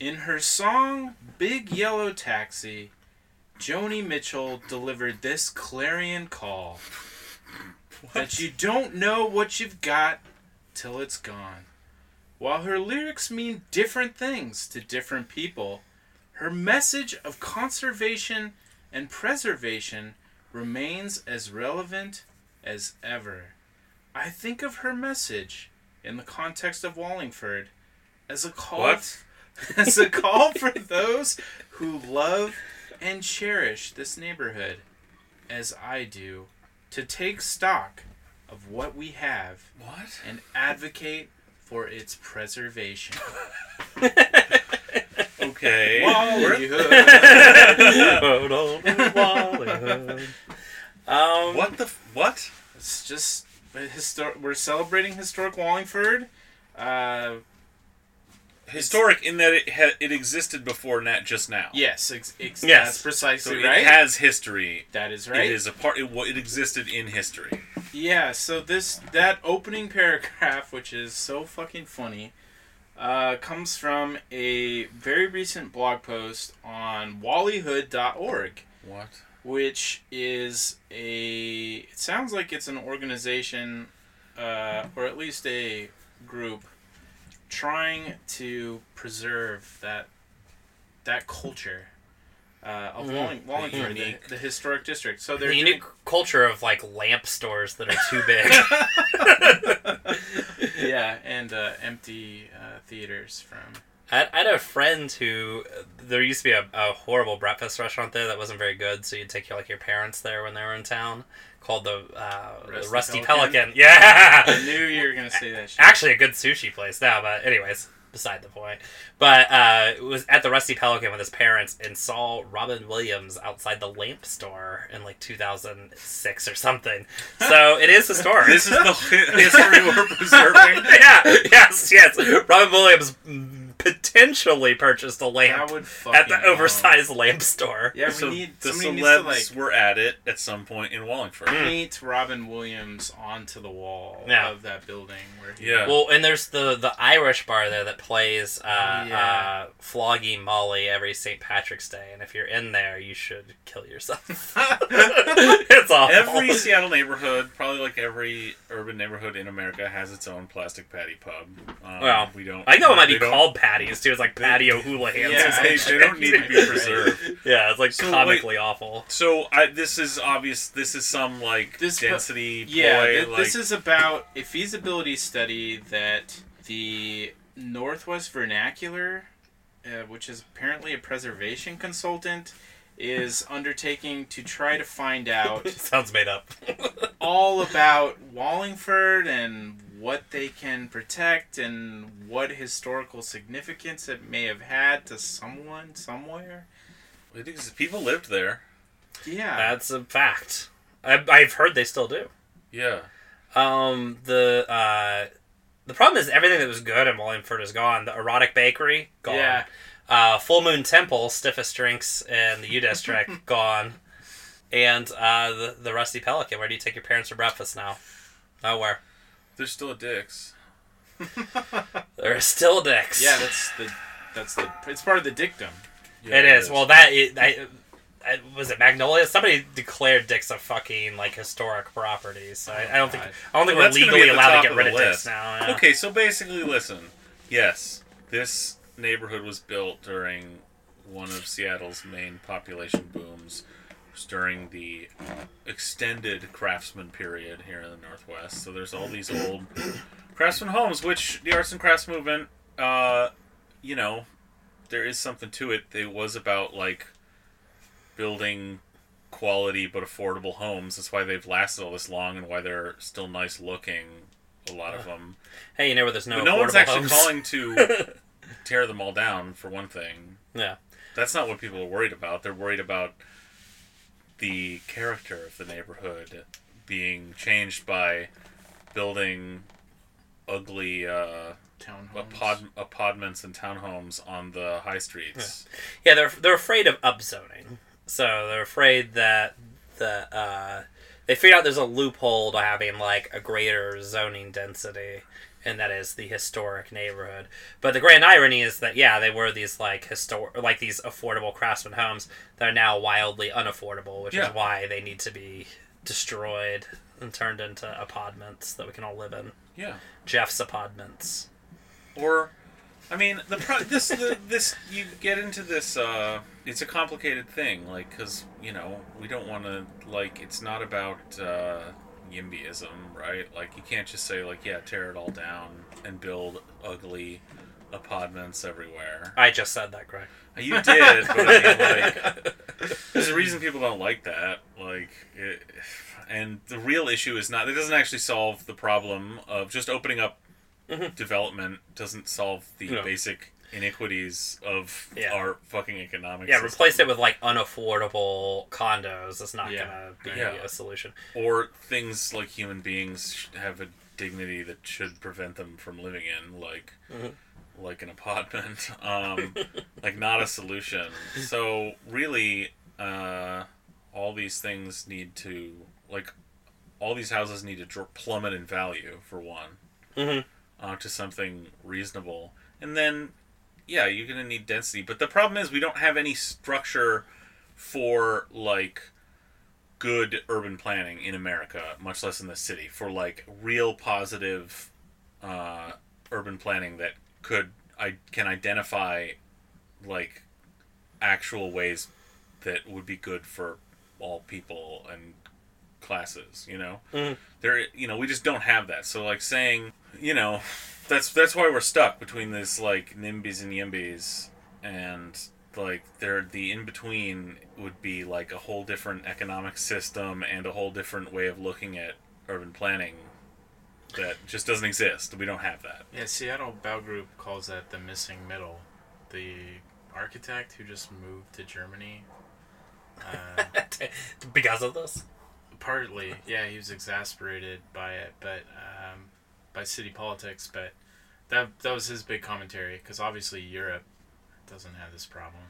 In her song Big Yellow Taxi, Joni Mitchell delivered this clarion call that you don't know what you've got till it's gone. While her lyrics mean different things to different people, her message of conservation and preservation remains as relevant as ever. I think of her message in the context of Wallingford as a call What? as a call for those who love and cherish this neighborhood as I do to take stock of what we have What? and advocate for its preservation. Okay. Wallyhood. Hold on, Um, what the f- what? it's just a histor- we're celebrating historic Wallingford. Uh, Historic in that it ha- it existed before not just now. yes, ex- ex- Yes. that's So precisely it right. has history. that is right. It is a part. It, it existed in history. Yeah, so this that opening paragraph, which is so fucking funny, uh, comes from a very recent blog post on wallyhood.org, What? which is a. It sounds like it's an organization, uh, or at least a group, trying to preserve that that culture. Uh, of Mm, Walling, Wallingford, the, the historic district. So they're the doing- unique culture of like lamp stores that are too big. yeah, and uh, empty uh, theaters from. I, I had a friend who there used to be a, a horrible breakfast restaurant there that wasn't very good, so you'd take your like your parents there when they were in town, called the, uh, the Rusty Rusty Pelican? Pelican. Yeah, I knew you were gonna say that shit. actually a good sushi place now, but anyways, beside the point. But uh, it was at the Rusty Pelican with his parents and saw Robin Williams outside the lamp store in like 2006 or something. So it is historic. This is the history we're preserving. yeah, yes, yes. Robin Williams potentially purchased a that lamp would at the oversized lamp store. Yeah, we so need the somebody needs to celebs like were at it at some point in Wallingford. paint Robin Williams onto the wall Yeah. of that building where he Yeah. Well, and there's the the Irish bar there that plays uh, Yeah. uh, Flogging Molly every St. Patrick's Day, and if you're in there, you should kill yourself. it's awful. Every Seattle neighborhood, probably like every urban neighborhood in America, has its own plastic Paddy pub. Um, Well, we don't. I know it might be don't- called patties too. It's like patio hooligans. Yeah, or They, they don't need to be preserved. Yeah, it's like So, comically awful. So I, this is obvious. This is some like This pu- density. Yeah, ploy, th- like, this is about a feasibility study that the Northwest Vernacular, uh, which is apparently a preservation consultant, is undertaking to try to find out Sounds made up. all about Wallingford and what they can protect and what historical significance it may have had to someone somewhere. It is- people lived there. Yeah. That's a fact. I, I've heard they still do. Yeah. Um, the uh, the problem is everything that was good in Wallingford is gone. The erotic bakery gone. Yeah. Uh, Full Moon Temple, stiffest drinks in the U District gone. And uh, the the Rusty Pelican. Where do you take your parents for breakfast now? Nowhere. There's still dicks. there are still dicks. yeah, that's the that's the it's part of the dictum. Yeah, it is. Well, that is, I, I, was it Magnolia? Somebody declared dicks a fucking like historic property. So I, I don't think I don't think Well, we're that's gonna be legally allowed to get rid of dicks now. yeah. Okay, so basically, listen. Yes, this neighborhood was built during one of Seattle's main population booms. During the extended craftsman period here in the Northwest. So there's all these old craftsman homes, which the arts and crafts movement, uh, you know, there is something to it. It was about like building quality but affordable homes. That's why they've lasted all this long and why they're still nice looking. A lot of them. Hey, you know where there's no But no one's actually homes? calling to tear them all down, for one thing. Yeah. That's not what people are worried about. They're worried about the character of the neighborhood being changed by building ugly uh, Townhomes. apod- apartments and townhomes on the high streets. Yeah, they're they're afraid of upzoning. So they're afraid that the uh, they figured out there's a loophole to having like a greater zoning density and that is the historic neighborhood. But the grand irony is that yeah, they were these like historic, like these affordable craftsman homes that are now wildly unaffordable, which Yeah. is why they need to be destroyed and turned into apartments that we can all live in. Yeah. Jeff's apartments. Or, I mean, the pro- this the, this you get into this. Uh, it's a complicated thing, like because you know we don't want to like. It's not about uh, YIMBYism, right? Like you can't just say like, yeah, tear it all down and build ugly apartments everywhere. I just said that, Greg. You did, but I mean, like, there's a reason people don't like that. Like, it, and the real issue is not. It doesn't actually solve the problem of just opening up Mhm. development. Doesn't solve the No. basic iniquities of Yeah. our fucking economic. Yeah, system. replace it with like unaffordable condos. It's not Yeah, gonna be yeah. a solution. or things like human beings have a dignity that should prevent them from living in, like Mhm. like an apartment, um, like not a solution. So really, uh, all these things need to like all these houses need to dr- plummet in value for one Mhm. uh, to something reasonable, and then yeah, you're gonna need density. But the problem is we don't have any structure for like good urban planning in America, much less in the city, for like real positive uh, urban planning that could I can identify like actual ways that would be good for all people and classes. You know, Mhm. there you know we just don't have that. So like saying you know that's that's why we're stuck between this like NIMBYs and YIMBYs and like they're the in between would be like a whole different economic system and a whole different way of looking at urban planning that just doesn't exist. We don't have that. Yeah, Seattle Bell Group calls that the missing middle. The architect who just moved to Germany. Uh, because of this. partly, yeah, he was exasperated by it, but um, by city politics. But that that was his big commentary because obviously Europe doesn't have this problem.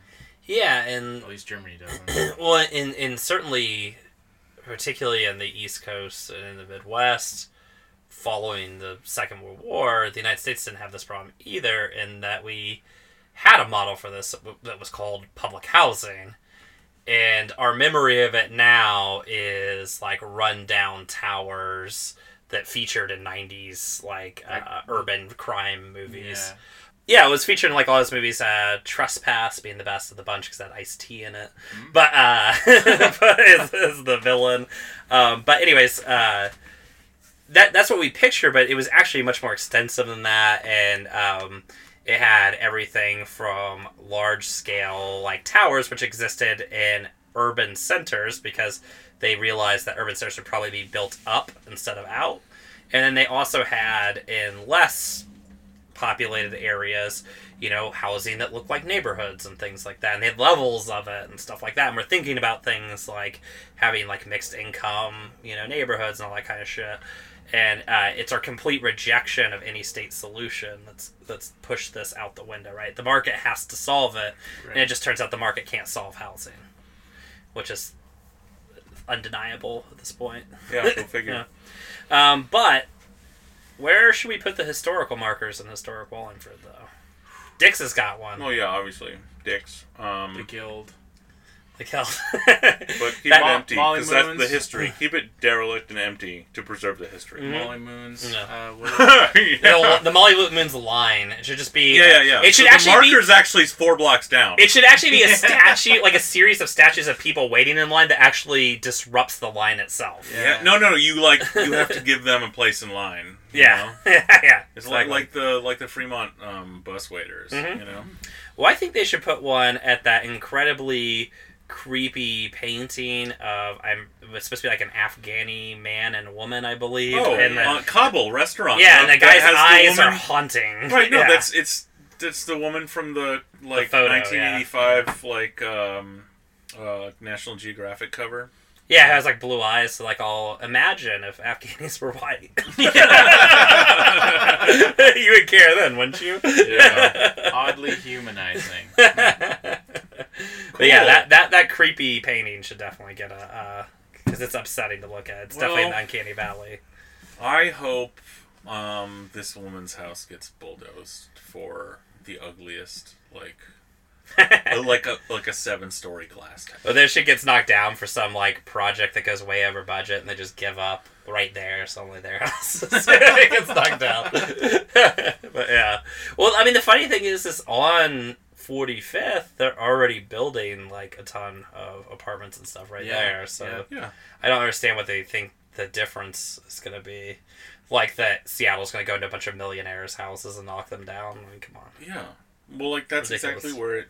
Yeah, and At least Germany doesn't. well, in in certainly, particularly in the East Coast and in the Midwest, following the Second World War, the United States didn't have this problem either. In that we had a model for this that was called public housing, and our memory of it now is like rundown towers that featured in 90s like uh, urban crime movies yeah, yeah, it was featured in like all those movies. Uh, Trespass being the best of the bunch because that Ice T in it, but uh, but is, is the villain. Um, but anyways, uh, that that's what we picture. But it was actually much more extensive than that, and um, it had everything from large scale like towers, which existed in urban centers because they realized that urban centers would probably be built up instead of out. And then they also had in less populated areas, you know, housing that looked like neighborhoods and things like that. And they had levels of it and stuff like that. And we're thinking about things like having like mixed income, you know, neighborhoods and all that kind of shit. And uh, it's our complete rejection of any state solution that's that's pushed this out the window, right? The market has to solve it, and it just turns out the market can't solve housing, which is undeniable at this point. Yeah, go figure. Yeah. Um, but where should we put the historical markers in historic Wallingford, though? Dick's has got one. Oh yeah, obviously, the Um, guild. Like hell. but keep That- it empty because that's the history. Keep it derelict and empty to preserve the history. Mhm. Molly Moons. Yeah. Uh, what the, the Molly Moon's line. It should just be. Yeah, yeah, yeah. It should So actually the be. marker's actually four blocks down. It should actually be a statue, like a series of statues of people waiting in line that actually disrupts the line itself. Yeah. yeah. No, no, no. You like you have to give them a place in line. you Yeah, know? yeah. It's like exactly. like the like the Fremont um, bus waiters. Mhm. You know. Well, I think they should put one at that incredibly creepy painting of I'm it's supposed to be like an Afghani man and woman, I believe. Oh, and the, uh, Kabul restaurant. yeah, and the that guy's has the eyes are haunting. Right. No, Yeah. that's it's that's the woman from the like photo, 1985 like um, uh, National Geographic cover. Yeah, it has like blue eyes. So like, I'll imagine if Afghanis were white. you would care then, wouldn't you? Yeah. Oddly humanizing. But yeah, that, that that creepy painting should definitely get a because it's upsetting to look at. It's definitely an uncanny valley. I hope Um, this woman's house gets bulldozed for the ugliest, like, like a like a seven story glass. tower. But then she gets knocked down for some like project that goes way over budget, and they just give up right there. Suddenly their house it gets knocked down. but yeah, well, I mean, the funny thing is, is on 45th, they're already building like a ton of apartments and stuff right Yeah, there. So yeah. Yeah, I don't understand what they think the difference is going to be. Like that Seattle's going to go into a bunch of millionaires' houses and knock them down. I mean, come on. yeah. Well, like that's Ridiculous. exactly where it.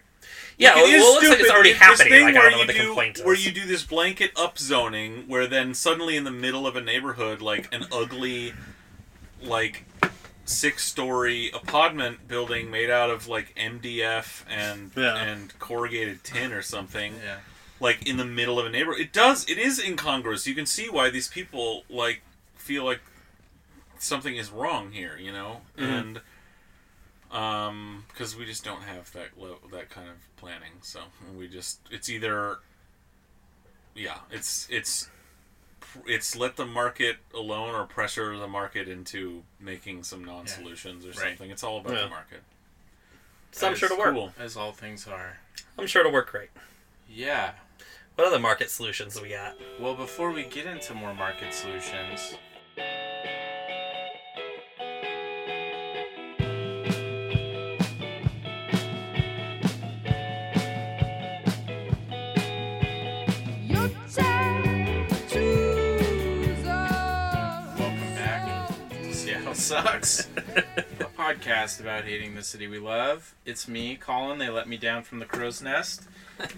Yeah, Like, well, it is it looks like it's already This happening. Like, I where don't know what the you do- complaint is. Where you do this blanket upzoning, where then suddenly in the middle of a neighborhood, like an ugly, like six-story apartment building made out of like MDF and Yeah. and corrugated tin or something, Yeah. like in the middle of a neighborhood. It does. It is incongruous. You can see why these people like feel like something is wrong here. You know, mm-hmm. and um, because we just don't have that lo- that kind of planning. So we just it's either yeah, it's it's it's let the market alone or pressure the market into making some non-solutions or Right. something. It's all about Yeah. the market. so I'm sure is to work. Cool. As all things are. I'm sure to work great. Yeah. What other market solutions do we got? Well, before we get into more market solutions, Sucks, a podcast about hating the city we love. It's me, Colin. They let me down from the crow's nest.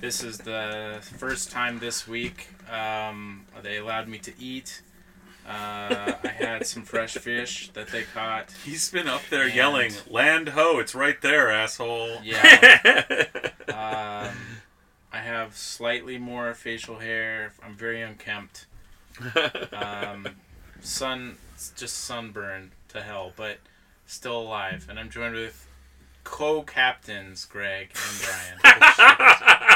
This is the first time this week um, they allowed me to eat. Uh, I had some fresh fish that they caught. He's been up there And- yelling, "Land ho! It's right there, asshole!" Yeah. Um, I have slightly more facial hair. I'm very unkempt. Um, sun, just sunburned to hell, but still alive. And I'm joined with co-captains Greg and Brian.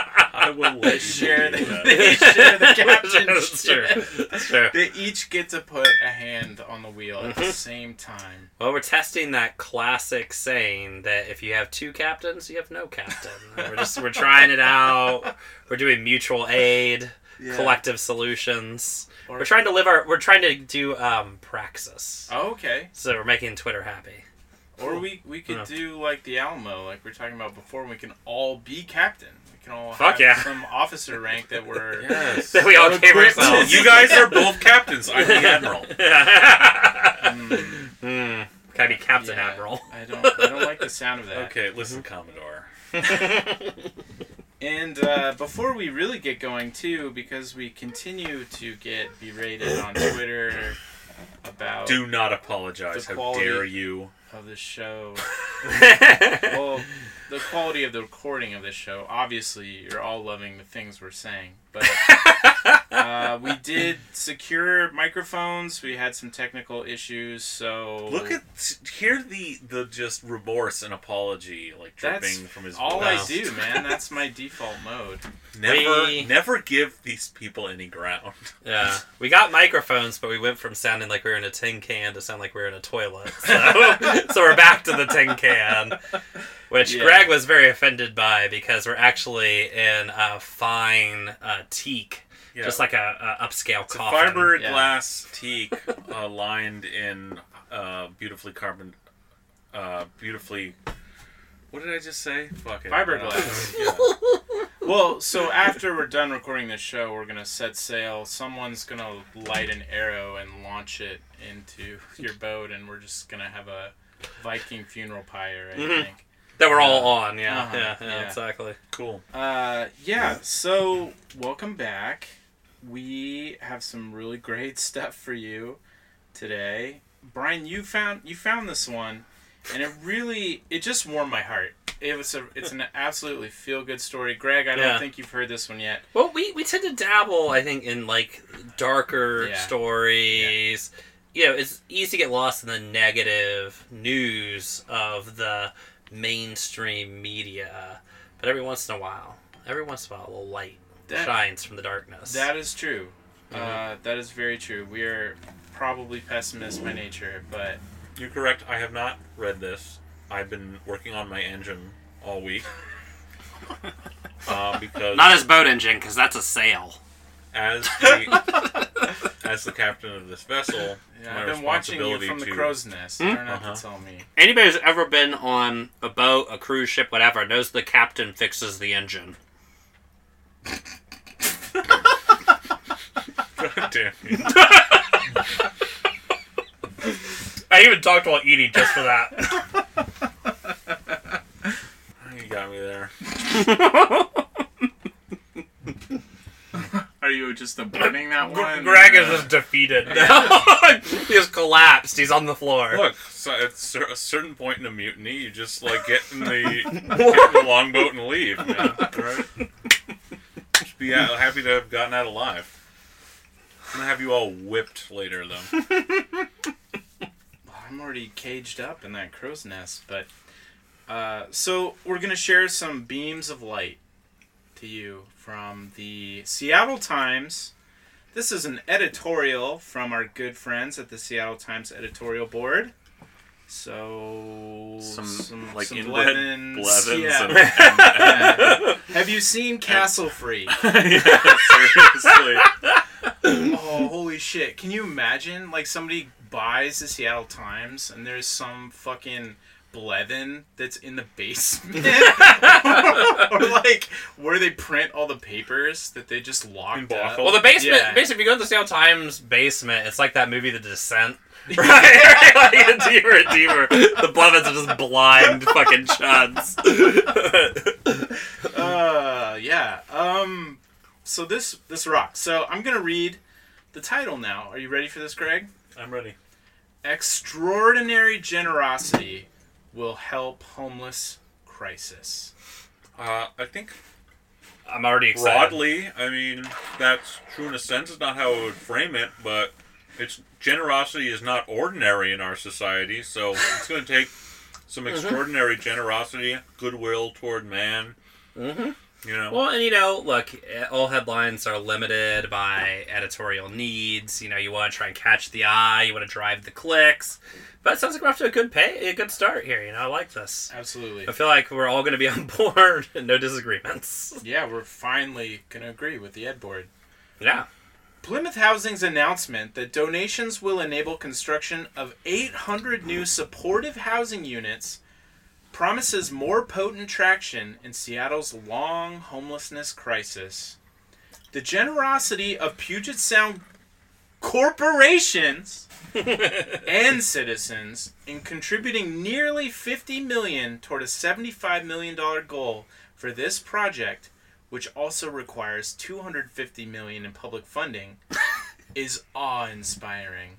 Oh, I will let you share the, do that. they share the captain's chair. That's true. They each get to put a hand on the wheel at the mm-hmm. same time. Well, we're testing that classic saying that if you have two captains, you have no captain. we're just we're trying it out. We're doing mutual aid, collective solutions. Or- We're trying to live our. We're trying to do um, praxis. Oh, okay. So we're making Twitter happy. Or we we could Yeah. do like the Alamo, like we are talking about before. We can all be captain. We can all Fuck have yeah. some officer rank that we're. Yes. That we all So gave equipped. ourselves. you guys are both captains. I'm the admiral. Mm, mm, gotta be Captain yeah. Admiral. I don't. I don't like the sound of that. Okay, listen, Commodore. And uh, before we really get going, too, because we continue to get berated on Twitter about Do not apologize. How dare you? of the show. well, the quality of the recording of this show. Obviously, you're all loving the things we're saying, but uh, we did secure microphones. We had some technical issues, so Look at hear the the just remorse and apology like dripping that's from his all voice. I do, man. That's my default mode. Never We- never give these people any ground. Yeah, we got microphones, but we went from sounding like we were in a tin can to sound like we were in a toilet. So, so we're back to the tin can, which Yeah. Greg was very offended by because we're actually in a fine uh, teak, Yeah. just like a, a upscale It's a coffin. fiberglass teak uh, lined in uh, beautifully carbon, uh, beautifully. What did I just say? Fuck it. Fiberglass. Uh, yeah. Well, so after we're done recording this show, we're gonna set sail. Someone's gonna light an arrow and launch it into your boat, and we're just gonna have a Viking funeral pyre. I Mhm. think. that we're all on. Yeah, Uh-huh, yeah, yeah, yeah. exactly. Cool. Uh, yeah. So welcome back. We have some really great stuff for you today, Brian. You found you found this one, and it really it just warmed my heart. It was a it's an absolutely feel good story. Greg, I don't Yeah. think you've heard this one yet. Well, we, we tend to dabble, I think, in like darker Yeah. stories. You know, it's easy to get lost in the negative news of the mainstream media, but every once in a while, every once in a while, a little light That- shines from the darkness. That is true. Mhm. Uh, that is very true. We are probably pessimists by nature, but You're correct. I have not read this. I've been working on my engine all week. Uh, because Not his boat engine, because that's a sail. as the, as the captain of this vessel, Yeah, I've been watching you responsibility from the crow's nest. You don't have Uh-huh. to tell me. Anybody who's ever been on a boat, a cruise ship, whatever, knows the captain fixes the engine. God damn you. I even talked while eating just for that. You got me there. Are you just aborting that one? Greg is just defeated. he just collapsed. He's on the floor. Look, so at cer- a certain point in a mutiny, you just like get in the, get in the longboat and leave, man. Right? Just be ha- happy to have gotten out alive. I'm gonna have you all whipped later, though. I'm already caged up in that crow's nest, but uh, so we're gonna share some beams of light to you from the Seattle Times. This is an editorial from our good friends at the Seattle Times editorial board. So Some, like some inbred Blethens, Blethens yeah. and, Yeah. Have you seen Castle Free? yeah, seriously. oh, holy shit. Can you imagine? Like, somebody buys the Seattle Times and there's some fucking Blethen that's in the basement? or, like, where they print all the papers that they just In locked up? Well, the basement, Yeah. basically, if you go to the Seattle Times basement, it's like that movie, The Descent. Right? like, it's deeper and deeper. The Blethens are just blind fucking chuds. Uh, yeah. Um, so this, this rocks. So I'm going to read the title now. Are you ready for this, Greg? I'm ready. Extraordinary generosity will help homeless crisis. Uh, I think I'm already excited. broadly, I mean, that's true in a sense. It's not how I would frame it, but it's generosity is not ordinary in our society, so it's going to take some extraordinary generosity, goodwill toward man. Mm-hmm. You know, Well, and you know, look, eh, all headlines are limited by editorial needs. You know, you want to try and catch the eye, you want to drive the clicks. But it sounds like we're off to a good pay, a good start here. You know, I like this. Absolutely. I feel like we're all going to be on board and no disagreements. Yeah, we're finally going to agree with the Ed Board. Yeah. Plymouth Housing's announcement that donations will enable construction of 800 new supportive housing units promises more potent traction in Seattle's long homelessness crisis. The generosity of Puget Sound corporations and citizens in contributing nearly 50 million toward a 75 million dollar goal for this project which also requires 250 million in public funding is awe-inspiring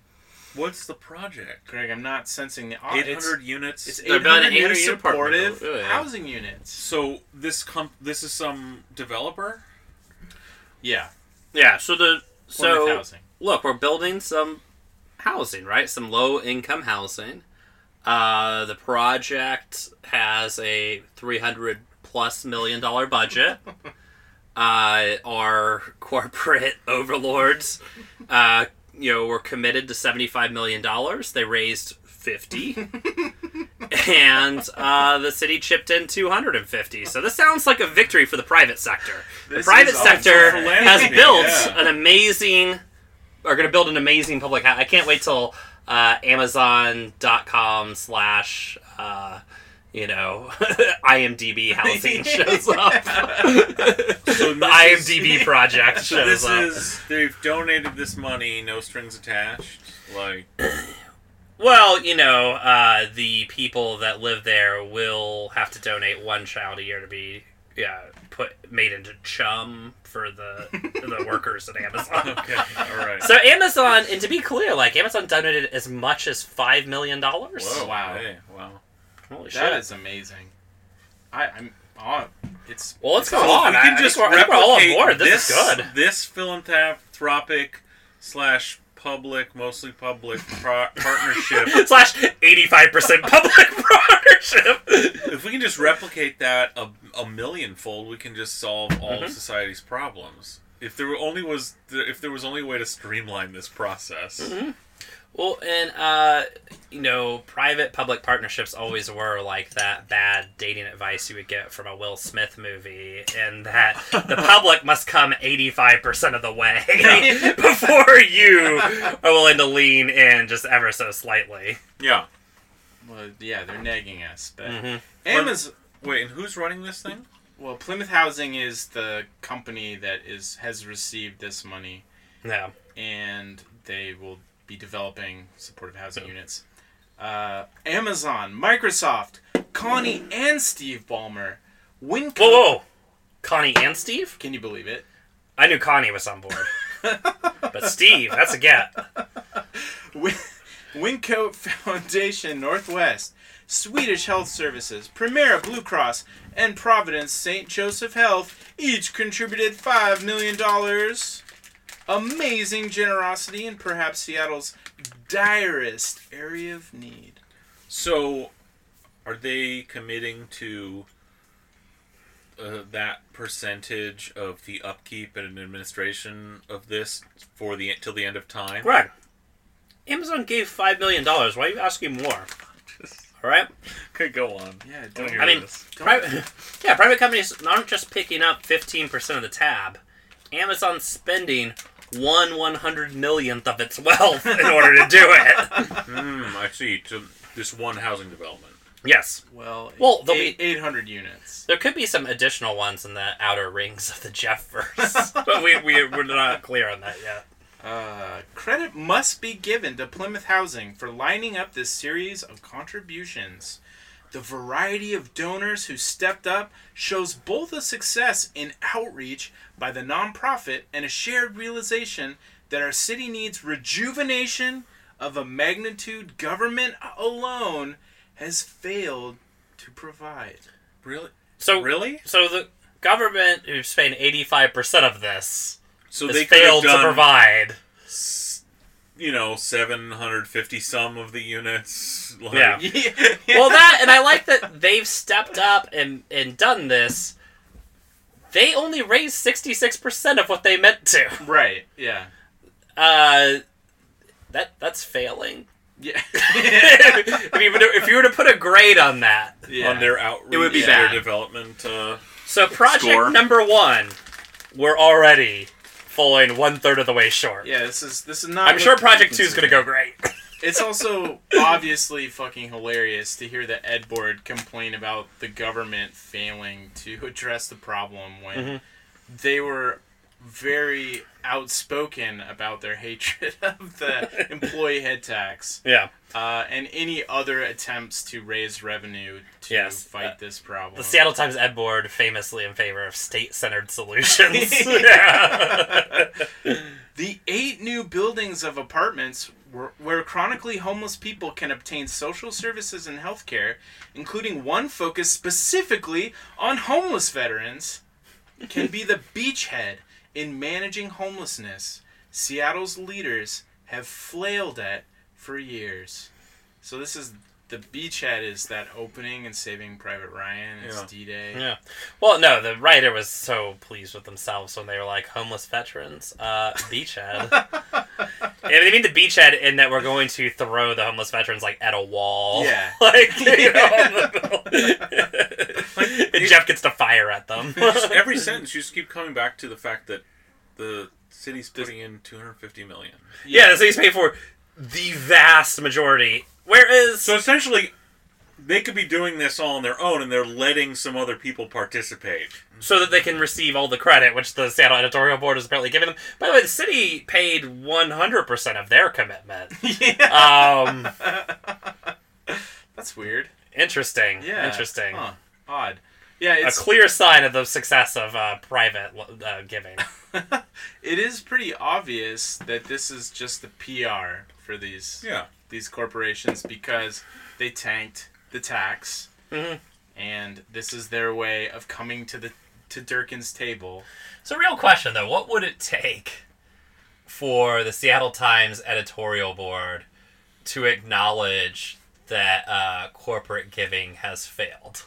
what's the project? greg i'm not sensing the awe Eight it's, units. it's 800 new 800 supportive buildings. Yeah. housing units so this com- this is some developer. yeah Yeah, so the so housing look, we're building some housing, right? Some low income housing. Uh, the project has a three hundred plus million dollar budget. uh, our corporate overlords, uh, you know, were committed to seventy five million dollars. They raised fifty. and uh, the city chipped in 250 so this sounds like a victory for the private sector the private sector has built yeah. an amazing are going to build an amazing public. I can't wait till uh, Amazon.com slash uh, you know IMDb housing shows up. So the this is- IMDb project So shows this up. is they've donated this money, no strings attached. Like Well, you know, uh, the people that live there will have to donate one child a year to be yeah put made into chum for the the workers at Amazon. okay, all right. So Amazon, and to be clear, like Amazon donated as much as five million dollars. Whoa, Wow. Hey, wow. Holy that shit! is amazing i i'm awe it's Well, let's it's go on. we can I just we're- I all on board. This is good. This philanthropic slash public, mostly public par- partnership. slash eighty five percent public partnership. if we can just replicate that a, a millionfold, we can just solve all Mm-hmm. of society's problems. If there only was if there was only a way to streamline this process, Mm-hmm. Well, and uh, you know, private public partnerships always were like that bad dating advice you would get from a Will Smith movie, and that the public must come eighty five percent of the way before you are willing to lean in just ever so slightly. Yeah. Well, yeah, they're nagging us, but Mhm. Amazon. Wait, and who's running this thing? Well, Plymouth Housing is the company that is has received this money, Yeah. and they will be developing supportive housing units. Uh, Amazon, Microsoft, Connie, and Steve Ballmer. Winco. Whoa, whoa, Connie and Steve. Can you believe it? I knew Connie was on board, but Steve, that's a get. Win- Wincoat Foundation Northwest, Swedish Health Services, Premera Blue Cross, and Providence St. Joseph Health each contributed $5 million. Amazing generosity in perhaps Seattle's direst area of need. So, are they committing to uh, that percentage of the upkeep and administration of this for the till the end of time? Greg, Amazon gave five million dollars. Why are you asking more? All right. Could go on. Yeah, don't don't, hear I mean, this. private, yeah, private companies aren't just picking up fifteen percent of the tab. Amazon's spending one one hundred millionth of its wealth in order to do it. Hmm, I see. So this one housing development. yes, well, Well, there'll eight, be- 800 units. there could be some additional ones in the outer rings of the Jeffverse, but we, we we're not clear on that yet. Uh, credit must be given to Plymouth Housing for lining up this series of contributions. The variety of donors who stepped up shows both a success in outreach by the nonprofit and a shared realization that our city needs rejuvenation of a magnitude government alone has failed to provide. Really? So Really? So the government who's paying eighty five percent of this So has they failed to done, provide. You know, seven hundred fifty some of the units. Like, Yeah. well that and i like that they've stepped up and and done this they only raised 66% of what they meant to right. Yeah. uh that that's failing Yeah. if, you were to, if you were to put a grade on that yeah. On their outreach, It would be their bad. development. Uh, so project Score. number one we're already falling one third of the way short Yeah, this is this is not. i'm sure project two is going to go great It's also obviously fucking hilarious to hear the Ed Board complain about the government failing to address the problem when Mhm. they were very outspoken about their hatred of the employee head tax yeah uh, and any other attempts to raise revenue to Yes. fight Uh, this problem. the seattle times ed board famously in favor of state-centered solutions yeah. The eight new buildings of apartments where, where chronically homeless people can obtain social services and health care, including one focused specifically on homeless veterans, can be the beachhead in managing homelessness Seattle's leaders have flailed at for years. So this is the beachhead is that opening and saving Private Ryan. It's Yeah. D-Day. Yeah. Well, no, the writer was so pleased with themselves when they were like homeless veterans, uh, beachhead. and they mean the beachhead in that we're going to throw the homeless veterans like at a wall. Yeah. like you know, the middle. and Jeff gets to fire at them. every sentence, you just keep coming back to the fact that the city's putting in two hundred fifty million. yeah, so he's paid for the vast majority. Whereas So essentially, they could be doing this all on their own, and they're letting some other people participate. so that they can receive all the credit, which the Seattle editorial board is apparently giving them. By the way, the city paid 100% of their commitment. Yeah. Um, That's weird. interesting. Yeah. Interesting. Huh. Odd. Yeah, A clear sign of the success of uh, private uh, giving. it is pretty obvious that this is just the PR for these Yeah. These corporations because they tanked the tax, Mhm. and this is their way of coming to the to Durkan's table. So, real question though, what would it take for the Seattle Times editorial board to acknowledge that uh, corporate giving has failed?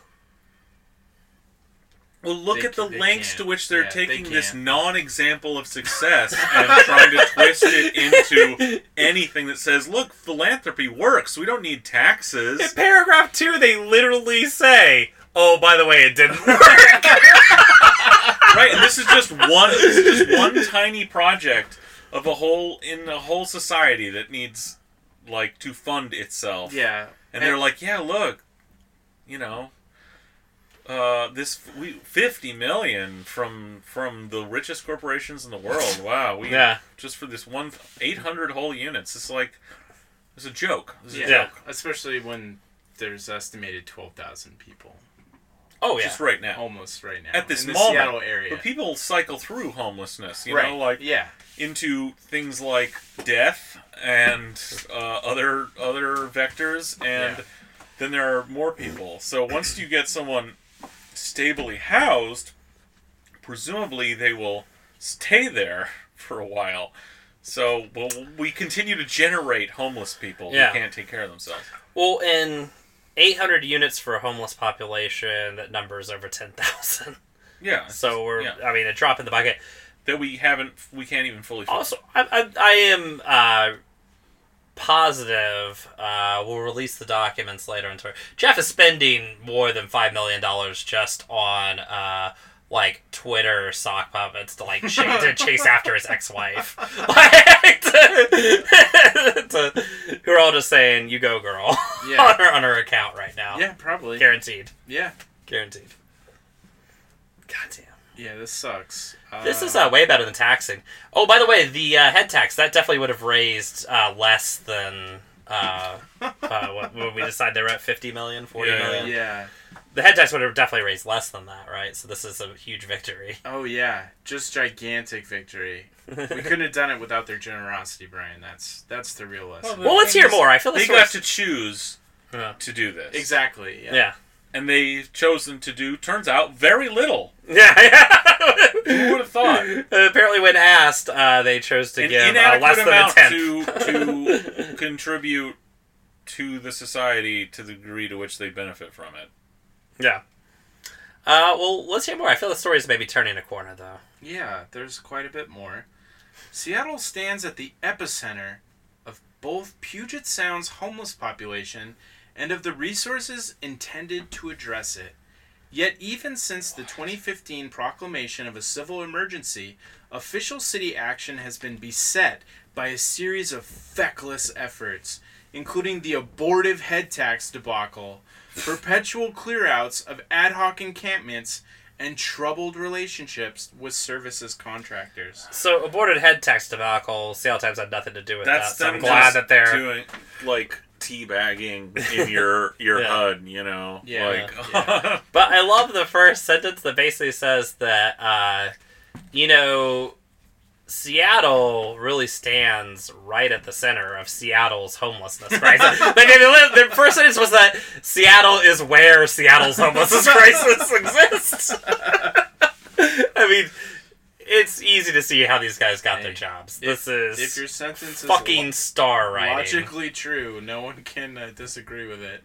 Well, look They at the lengths to which they're Yeah, they taking this non-example of success and trying to twist it into anything that says, "Look, philanthropy works. We don't need taxes." In paragraph two, they literally say, "Oh, by the way, it didn't work." right, and this is just one. This is just one tiny project of a whole in a whole society that needs like to fund itself. Yeah. and they're like, "Yeah, look, you know." Uh, this we fifty million from from the richest corporations in the world. Wow, we Yeah. just for this one eight hundred whole units. It's like it's a joke. It's a yeah. Yeah. joke. Especially when there's estimated 12,000 people. Oh yeah. Just right now. Almost right now. At this in the moment. Seattle area. But people cycle through homelessness, you right. know, like yeah. into things like death and uh, other other vectors, and Yeah. then there are more people. So once you get someone stably housed, presumably they will stay there for a while. So well, we continue to generate homeless people Yeah. who can't take care of themselves. Well, in 800 units for a homeless population, that number's over 10,000. Yeah. So we're, yeah. I mean, a drop in the bucket. that we haven't, we can't even fully. fill. Also, I, I, I am uh, positive uh, we'll release the documents later. Into Jeff is spending more than five million dollars just on uh, like Twitter sock puppets to like ch- to chase after his ex-wife, like, to, to- who are all just saying "you go, girl" Yeah. on her on her account right now. Yeah, probably. guaranteed, Yeah. guaranteed. God damn. Yeah, this sucks. Uh, This is uh, way better than taxing. Oh, by the way, the uh, head tax that definitely would have raised uh, less than uh, uh, when we decide they're at 50 million, 40 Yeah, million. Yeah. The head tax would have definitely raised less than that, right? So this is a huge victory. Oh yeah, just gigantic victory. we couldn't have done it without their generosity, Brian. That's that's the real lesson. Well, let's hear more. I feel They this got to choose Yeah. to do this. exactly. Yeah. Yeah. And they've chosen to do, turns out, very little. Yeah, Who would have thought? Apparently, when asked, uh, they chose to An give uh, less than a tenth. to to contribute to the society to the degree to which they benefit from it. yeah. Uh, well, let's hear more. I feel the story is maybe turning a corner, though. Yeah, there's quite a bit more. Seattle stands at the epicenter of both Puget Sound's homeless population and of the resources intended to address it. Yet, even since the 2015 proclamation of a civil emergency, official city action has been beset by a series of feckless efforts, including the abortive head tax debacle, perpetual clearouts of ad hoc encampments, and troubled relationships with services contractors. So, aborted head tax debacle, Seattle Times had nothing to do with That's that. So I'm glad that they're. doing like teabagging in your your Yeah. HUD, you know, Yeah, like yeah. But I love the first sentence that basically says that, uh, you know, Seattle really stands right at the center of Seattle's homelessness crisis. like, the, the first sentence was that Seattle is where Seattle's homelessness crisis exists. I mean, it's easy to see how these guys got their Hey, jobs. if- This is if your sentence is fucking lo- star writing. logically true, no one can uh, disagree with it.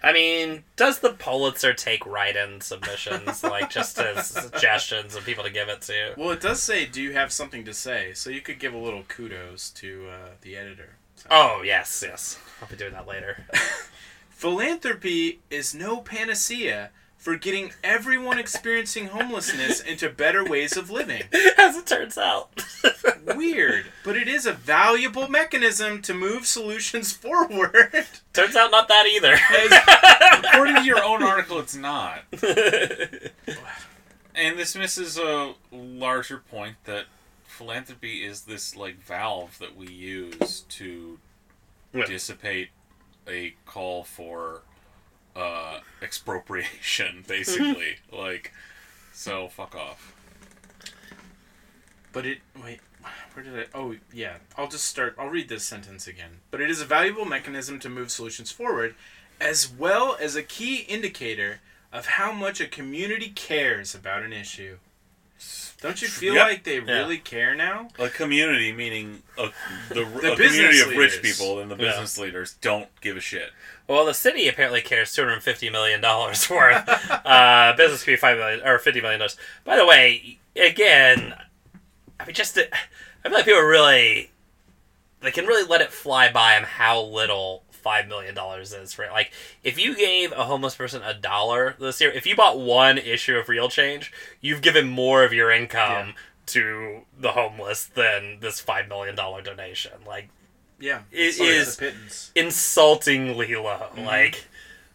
I mean, does the Pulitzer take write-in submissions, like just as suggestions of people to give it to? Well, it does say, "Do you have something to say?" So you could give a little kudos to uh, the editor. So- Oh yes, yes. I'll be doing that later. Philanthropy is no panacea for getting everyone experiencing homelessness into better ways of living. As it turns out. Weird, but it is a valuable mechanism to move solutions forward. turns out not that either. according to your own article, it's not. And this misses a larger point that philanthropy is this like valve that we use to Yeah. dissipate a call for uh, expropriation, basically. like, so fuck off. But it wait, where did I? Oh yeah, I'll just start. I'll read this sentence again. But it is a valuable mechanism to move solutions forward, as well as a key indicator of how much a community cares about an issue. Don't you feel Yep. like they really care now? A community, meaning a, the, The a community business of rich people and the Yeah. business leaders don't give a shit. Well, the city apparently cares two hundred fifty million dollars worth. uh, business could be five million or fifty million dollars. By the way, again, I mean, just I feel like people really they can really let it fly by them how little five million dollars is for. Like, if you gave a homeless person a dollar this year, if you bought one issue of Real Change, you've given more of your income. Yeah. To the homeless than this five million dollar donation. Like Yeah, like is- insultingly low. Mm-hmm. Like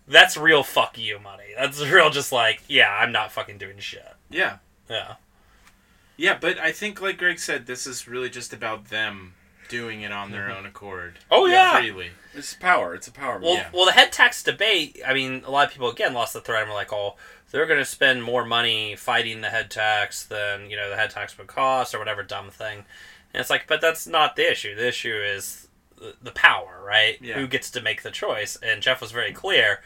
that's real fuck you money. That's real just like, yeah, I'm not fucking doing shit. Yeah, Yeah. yeah, but I think, like Greg said, this is really just about them doing it on their mm-hmm. own accord. Oh, yeah. freely. It's power. It's a power. Well, move. Yeah. well, the head tax debate. I mean, a lot of people again lost the thread and were like, "Oh, they're going to spend more money fighting the head tax than you know the head tax would cost, or whatever dumb thing." And it's like, but that's not the issue. The issue is the, the power, right? Yeah. Who gets to make the choice? And Jeff was very clear.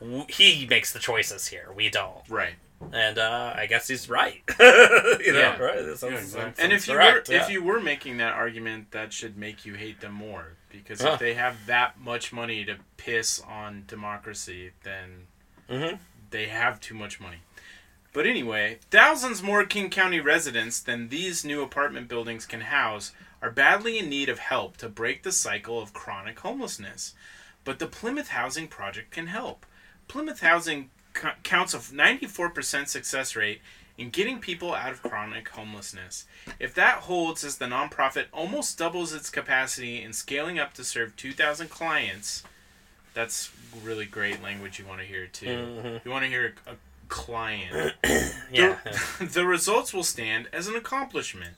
W- He makes the choices here. We don't. Right. And uh, I guess he's right. you know, Yeah. right? Sounds- Yeah, exactly. And if you correct, were yeah. if you were making that argument, that should make you hate them more because Huh. if they have that much money to piss on democracy, then Mhm. they have too much money. But anyway, thousands more King County residents than these new apartment buildings can house are badly in need of help to break the cycle of chronic homelessness. But the Plymouth Housing Project can help. Plymouth Housing co- counts a 94% success rate in getting people out of chronic homelessness. If that holds as the nonprofit almost doubles its capacity in scaling up to serve 2,000 clients, that's really great language you want to hear too. Mhm. You want to hear a, a client. yeah, The, the results will stand as an accomplishment.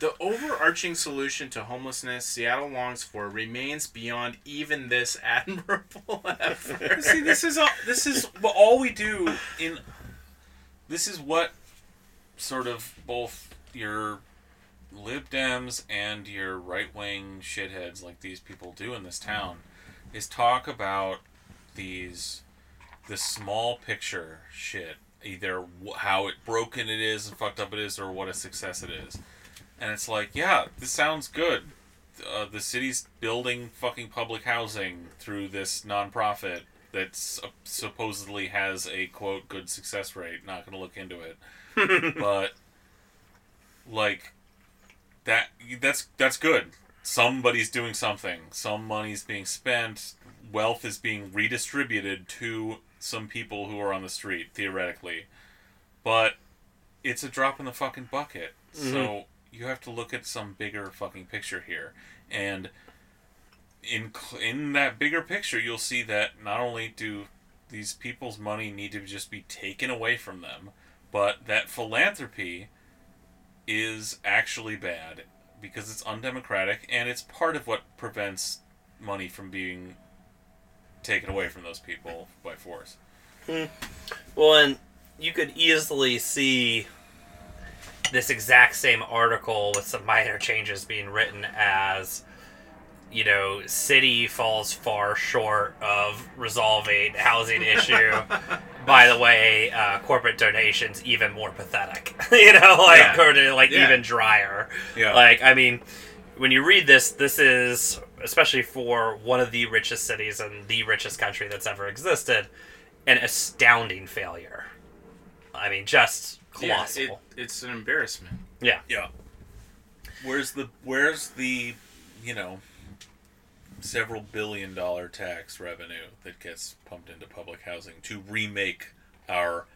The overarching solution to homelessness Seattle longs for remains beyond even this admirable effort. See, this is all. This is all we do in. This is what sort of both your lib dems and your right wing shitheads like these people do in this town, is talk about these, the small picture shit. Either how it broken it is and fucked up it is, or what a success it is. And it's like, yeah, this sounds good. Uh, the city's building fucking public housing through this nonprofit that supposedly has a quote good success rate. Not gonna look into it, but like that that's that's good. Somebody's doing something. Some money's being spent. Wealth is being redistributed to some people who are on the street theoretically, but it's a drop in the fucking bucket. So you have to look at some bigger fucking picture here, and in in that bigger picture, you'll see that not only do these people's money need to just be taken away from them, but that philanthropy is actually bad because it's undemocratic and it's part of what prevents money from being taken away from those people by force. Hmm. Well, and you could easily see this exact same article with some minor changes being written as, you know, city falls far short of resolving housing issue. By the way, uh, corporate donations even more pathetic. you know, like Yeah. corporate- like Yeah. even drier. Yeah. Like, I mean, when you read this, this is especially for one of the richest cities and the richest country that's ever existed, an astounding failure. I mean, just Yeah, colossal. it, it's an embarrassment. Yeah. Yeah. Where's the where's the you know several billion dollar tax revenue that gets pumped into public housing to remake our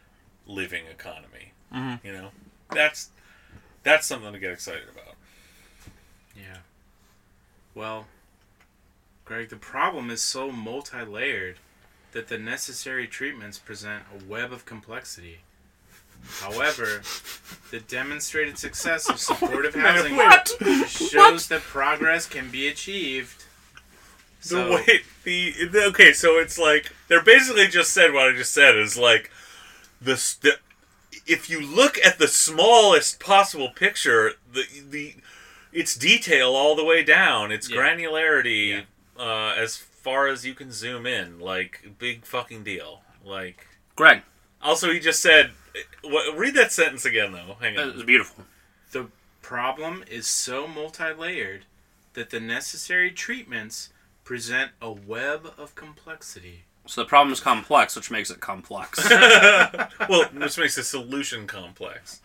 living economy? Mhm. You know, that's that's something to get excited about. Yeah. Well, Greg, the problem is so multi layered that the necessary treatments present a web of complexity. However, the demonstrated success of supportive housing shows that progress can be achieved. So, the way the, the okay, so it's like they're basically just said what I just said is like the, the if you look at the smallest possible picture, the the it's detail all the way down. It's Yeah. granularity uh, as far as you can zoom in. Like big fucking deal. Like Greg. also he just said What, read that sentence again, though. Hang It was beautiful. The problem is so multi-layered that the necessary treatments present a web of complexity. So the problem is complex, which makes it complex. Well, which makes the solution complex.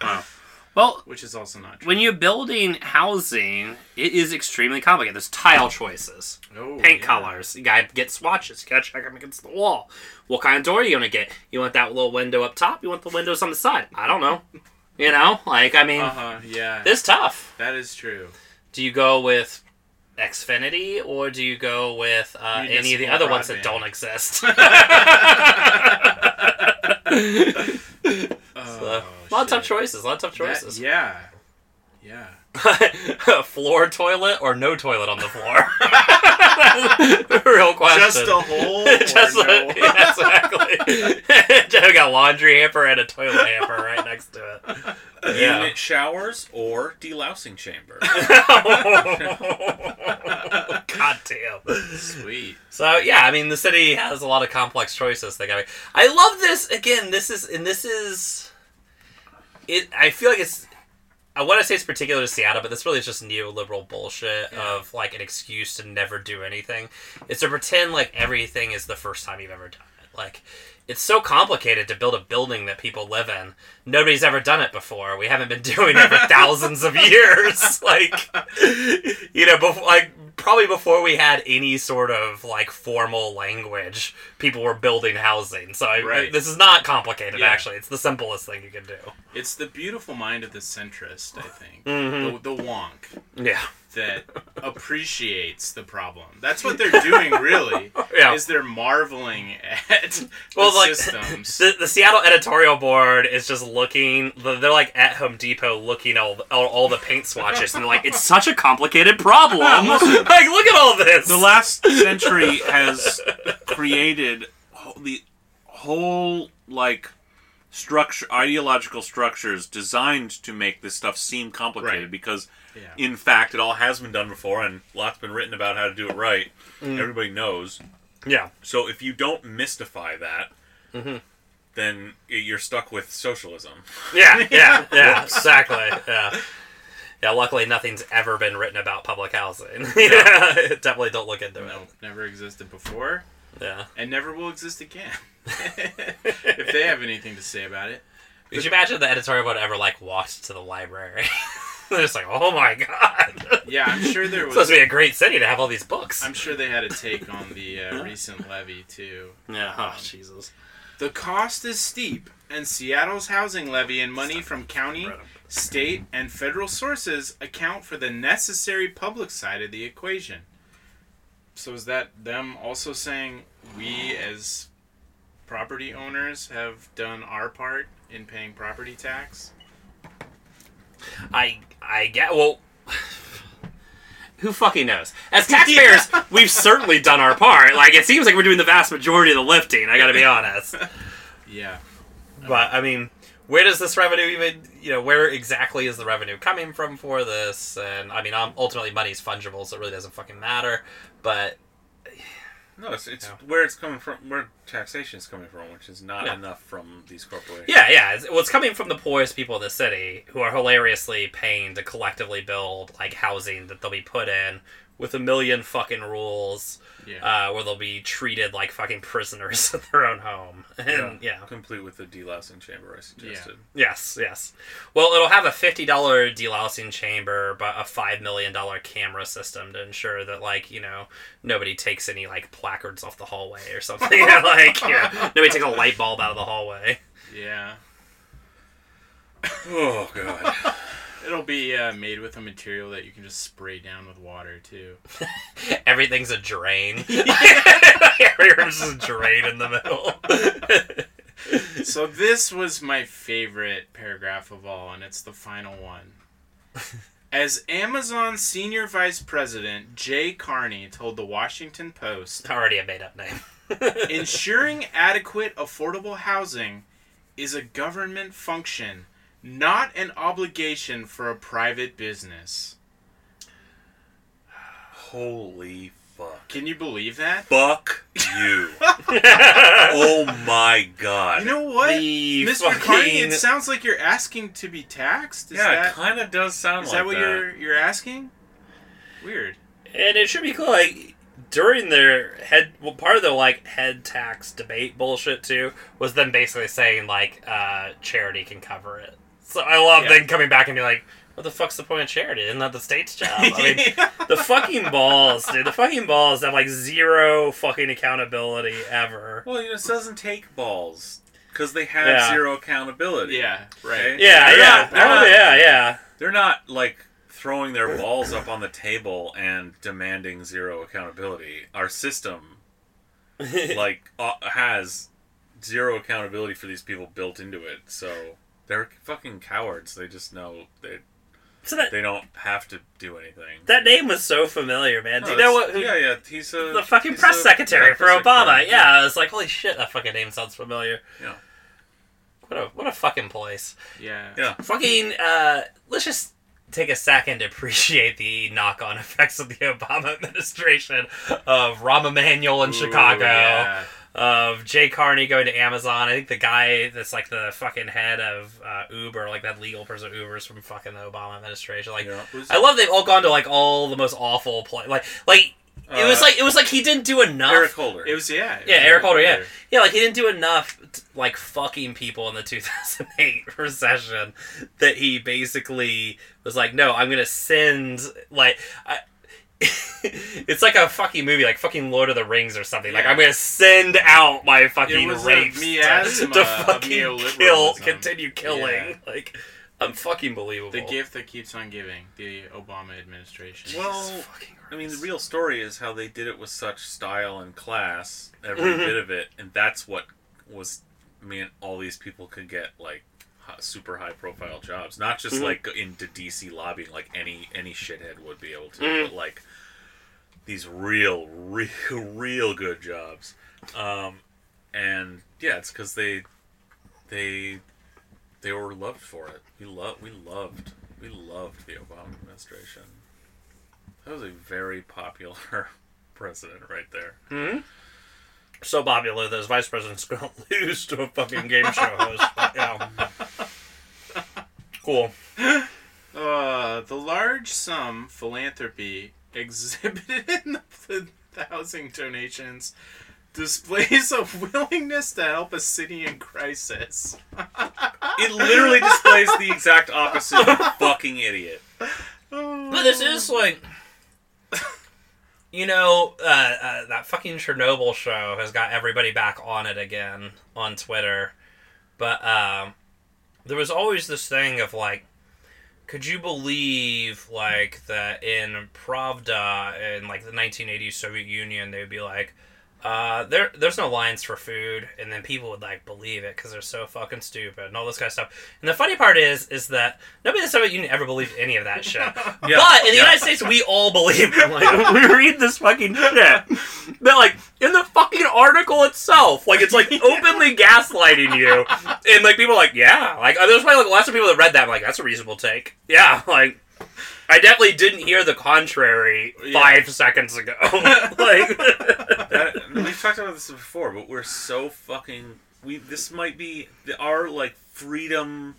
Well, Which is also not true. when you're building housing, it is extremely complicated. There's tile choices, oh, paint yeah. colors. You gotta get swatches. You gotta check them against the wall. What kind of door are you gonna get? You want that little window up top? You want the windows on the side? I don't know. You know, like I mean, Uh huh. Yeah. it's tough. that is true. Do you go with Xfinity or do you go with uh, any of the other ones that don't exist? Oh, a lot of tough choices. A lot of tough That- choices. yeah. Yeah. floor toilet or no toilet on the floor? Real question. Just a hole. Just a- no? yeah, exactly. Joe got a laundry hamper and a toilet hamper right next to it. Yeah. Unit showers or delousing chamber. God damn. Sweet. So yeah, I mean the city has a lot of complex choices they got. I love this again. This is and this is it. I feel like it's. I want to say it's particular to Seattle, but this really is just neoliberal bullshit of like an excuse to never do anything. It's to pretend like everything is the first time you've ever done it. Like it's so complicated to build a building that people live in. Nobody's ever done it before. We haven't been doing it for thousands of years. Like you know, before like probably before we had any sort of like formal language, people were building housing. So I, Right. this is not complicated. Yeah. Actually, it's the simplest thing you can do. It's the beautiful mind of the centrist, I think. Mhm. The, the wonk Yeah, that appreciates the problem. That's what they're doing, really. yeah. Is they're marveling at Well, the like systems. the, the Seattle editorial board is just looking. They're like at Home Depot looking all all, all the paint swatches, and they're like, "It's such a complicated problem. like, look at all this." the last century has created the whole like structure ideological structures designed to make this stuff seem complicated Right. because yeah. In fact, it all has been done before, and lots been written about how to do it right. Mm. Everybody knows. yeah, So if you don't mystify that, Mhm. then you're stuck with socialism. yeah, yeah, yeah, exactly. Yeah. Yeah, luckily nothing's ever been written about public housing. yeah, definitely don't look into it. Never existed before, Yeah. and never will exist again. if they have anything to say about it. Could you imagine the editorial board ever like walked to the library? They're just like, oh my god. Yeah, I'm sure there It's was. supposed to be a great city to have all these books. I'm sure they had a take on the uh, recent levy too. yeah. Um, Oh Jesus. The cost is steep, and Seattle's housing levy and money from county, state, and federal sources account for the necessary public side of the equation. So is that them also saying we as property owners have done our part in paying property tax? I I get well. Who fucking knows? As taxpayers, we've certainly done our part. Like it seems like we're doing the vast majority of the lifting. I got to be honest. Yeah. But I mean, where does this revenue even? You know, where exactly is the revenue coming from for this? And I mean, um, ultimately, money's fungible, so it really doesn't fucking matter. But No, it's, it's Yeah. where it's coming from, where taxation is coming from, which is not Yeah. enough from these corporations. yeah, yeah, it's, well, it's coming from the poorest people in the city who are hilariously paying to collectively build like housing that they'll be put in with a million fucking rules. Yeah. uh, where they'll be treated like fucking prisoners in their own home. And yeah. Complete with the delousing chamber I suggested. Yes, yes. Well, it'll have a fifty dollar delousing chamber, but a five million dollar camera system to ensure that, like, you know, nobody takes any like placards off the hallway or something. You know, like, yeah, nobody takes a light bulb out of the hallway. yeah. Oh god. It'll be uh, made with a material that you can just spray down with water too. Everything's a drain. Every room's just a drain in the middle. So this was my favorite paragraph of all, and it's the final one. As Amazon senior vice president Jay Carney told the Washington Post, Already a made up name. ensuring adequate affordable housing is a government function, not an obligation for a private business. Holy fuck. Can you believe that? Fuck you. oh my god. You know what, The Mr. fucking- Carney? It sounds like you're asking to be taxed. Is yeah, that, it kind of does sound is like that what you're you're asking? Weird. And it should be cool. Like during their head, well, part of their like head tax debate bullshit too was them basically saying like uh, charity can cover it. So I love Yeah. them coming back and be like, "What the fuck's the point of charity? Isn't that the state's job?" I mean, the fucking balls, dude. The fucking balls have like zero fucking accountability ever. Well, you know, it doesn't take balls because they have Yeah. zero accountability. yeah, right. Okay? Yeah, They're yeah, not- they're oh not- yeah, yeah. They're not like throwing their balls up on the table and demanding zero accountability. Our system, like, uh, has zero accountability for these people built into it. So they're fucking cowards. They just know they so that they don't have to do anything. that name was so familiar, man. Do No, you know what? Who, yeah, yeah. He's a the fucking he's press a- secretary yeah, for press Obama. secretary. Yeah, it's like holy shit, that fucking name sounds familiar. Yeah. What a what a fucking place. Yeah. Yeah. Fucking uh let's just take a second to appreciate the knock-on effects of the Obama administration of Rahm Emanuel in Ooh, Chicago, yeah. Of Jay Carney going to Amazon. I think the guy that's like the fucking head of uh, Uber, like that legal person of Uber, is from fucking the Obama administration. Like, Yeah. I love they've all gone to like all the most awful play. Like, like it was Uh, like it was like he didn't do enough. Eric Holder. It was yeah. it Yeah, was Eric Holder, yeah. Holder. Yeah, like he didn't do enough, t- like fucking people in the 2008 recession, that he basically was like, no, I'm gonna send like. I, it's like a fucking movie, like fucking Lord of the Rings or something. Like I'm gonna send out my fucking It was a rapes to, miasma to of fucking kill, continue killing. Yeah. Like I'm fucking believable. The gift that keeps on giving. The Obama administration. Well, Jesus fucking I mean, the real story is how they did it with such style and class, every Mhm. bit of it, and that's what was. I mean, all these people could get like hi- super high profile jobs, not just Mhm. like into DC lobbying, like any any shithead would be able to, Mhm. but like these real, real, real good jobs. Um, and yeah, it's because they they they were loved for it. We love we loved we loved the Obama administration. That was a very popular president right there. Hmm? So popular that his vice president's gonna lose to a fucking game show host. But, yeah. Cool. Uh, the large sum philanthropy exhibited in the, the housing donations displays a willingness to help a city in crisis. It literally displays the exact opposite of fucking idiot. But this is like, you know, uh, uh, that fucking Chernobyl show has got everybody back on it again on Twitter. But um, there was always this thing of like, could you believe like that in Pravda in like the 1980s Soviet Union they would be like, uh, there there's no lines for food, and then people would like believe it because they're so fucking stupid and all this kind of stuff. And the funny part is, is that nobody in the Soviet Union ever believed any of that shit. But in the yeah. United States, we all believe it. Like, we read this fucking shit. That like in the fucking article itself, like it's like openly gaslighting you, and like people are like, yeah, like there's probably like lots of people that read that, like that's a reasonable take. Yeah, like. I definitely didn't hear the contrary Yeah. five seconds ago. like, That, we've talked about this before, but we're so fucking. We this might be the, our like freedom,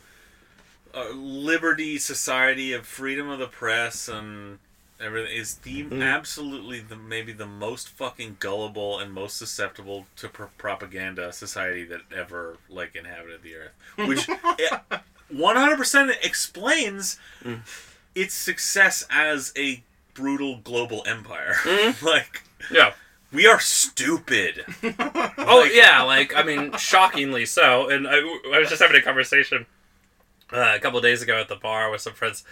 uh, liberty society of freedom of the press and everything is the Mhm. absolutely the maybe the most fucking gullible and most susceptible to pr- propaganda society that ever like inhabited the earth, which one hundred percent explains Mm. Its success as a brutal global empire. Mhm. like yeah. we are stupid. Oh yeah, like I mean, shockingly so. And I, I was just having a conversation uh, a couple of days ago at the bar with some friends.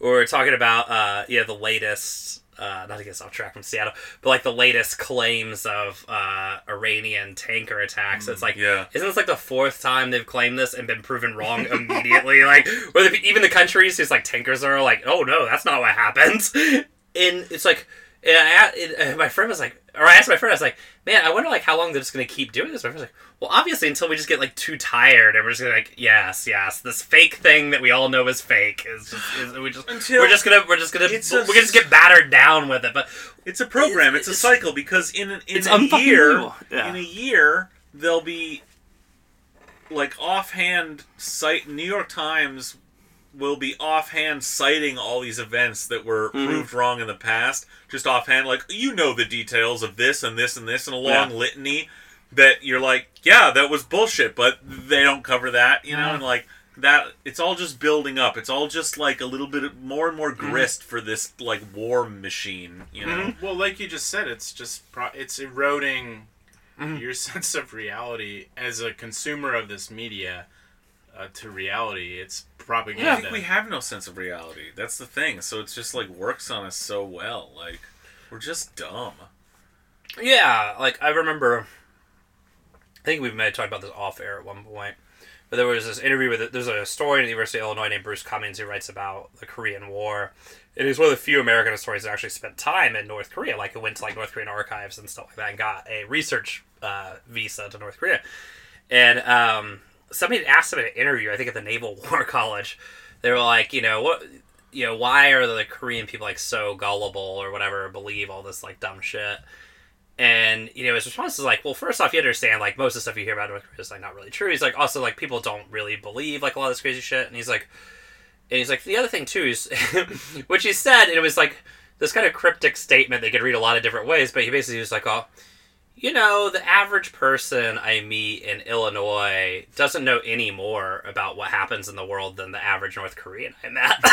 We were talking about uh, yeah the latest. Uh, not to get off track from Seattle, but like the latest claims of uh, Iranian tanker attacks. It's like, Yeah. isn't this like the fourth time they've claimed this and been proven wrong immediately? like, where the, even the countries whose like tankers are like, oh no, that's not what happened. And it's like, and I, and, my friend was like, or I asked my friend, I was like, man, I wonder like how long they're just gonna keep doing this. My friend's like, well, obviously until we just get like too tired and we're just gonna like, yes, yes, this fake thing that we all know is fake is just is, we just Until- we're just gonna we're just gonna we're gonna just get battered down with it. But It's a program. It's, It's- a cycle because in an, in a year. Yeah. in a year, there'll be like offhand site New York Times will be offhand citing all these events that were Mm-hmm. proved wrong in the past. Just offhand, like you know the details of this and this and this and a long Yeah. litany that you're like, yeah, that was bullshit, but they don't cover that, you know, Mm-hmm. and like that it's all just building up. It's all just like a little bit more and more Mm-hmm. grist for this like war machine, you know. Well, like you just said, it's just pro- it's eroding Mm-hmm. your sense of reality as a consumer of this media uh, to reality. It's I propaganda. think we have no sense of reality. That's the thing. So it's just like works on us so well. Like we're just dumb. Yeah, like I remember. I think we may have talked about this off air at one point, but there was this interview with there's a historian at the University of Illinois named Bruce Cumings who writes about the Korean War, and he's one of the few American historians that actually spent time in North Korea, like went to like North Korean archives and stuff like that, and got a research uh, visa to North Korea. And um, somebody asked him in an interview, I think at the Naval War College, they were like, you know, what, you know, why are the Korean people like so gullible or whatever, believe all this like dumb shit? And you know, his response is like, well, first off, you understand like most of the stuff you hear about North Korea is like not really true. He's like, also like people don't really believe like a lot of this crazy shit. And he's like, and he's like, the other thing too is, which he said, and it was like this kind of cryptic statement they could read a lot of different ways. But he basically was like, oh, you know, the average person I meet in Illinois doesn't know any more about what happens in the world than the average North Korean I met.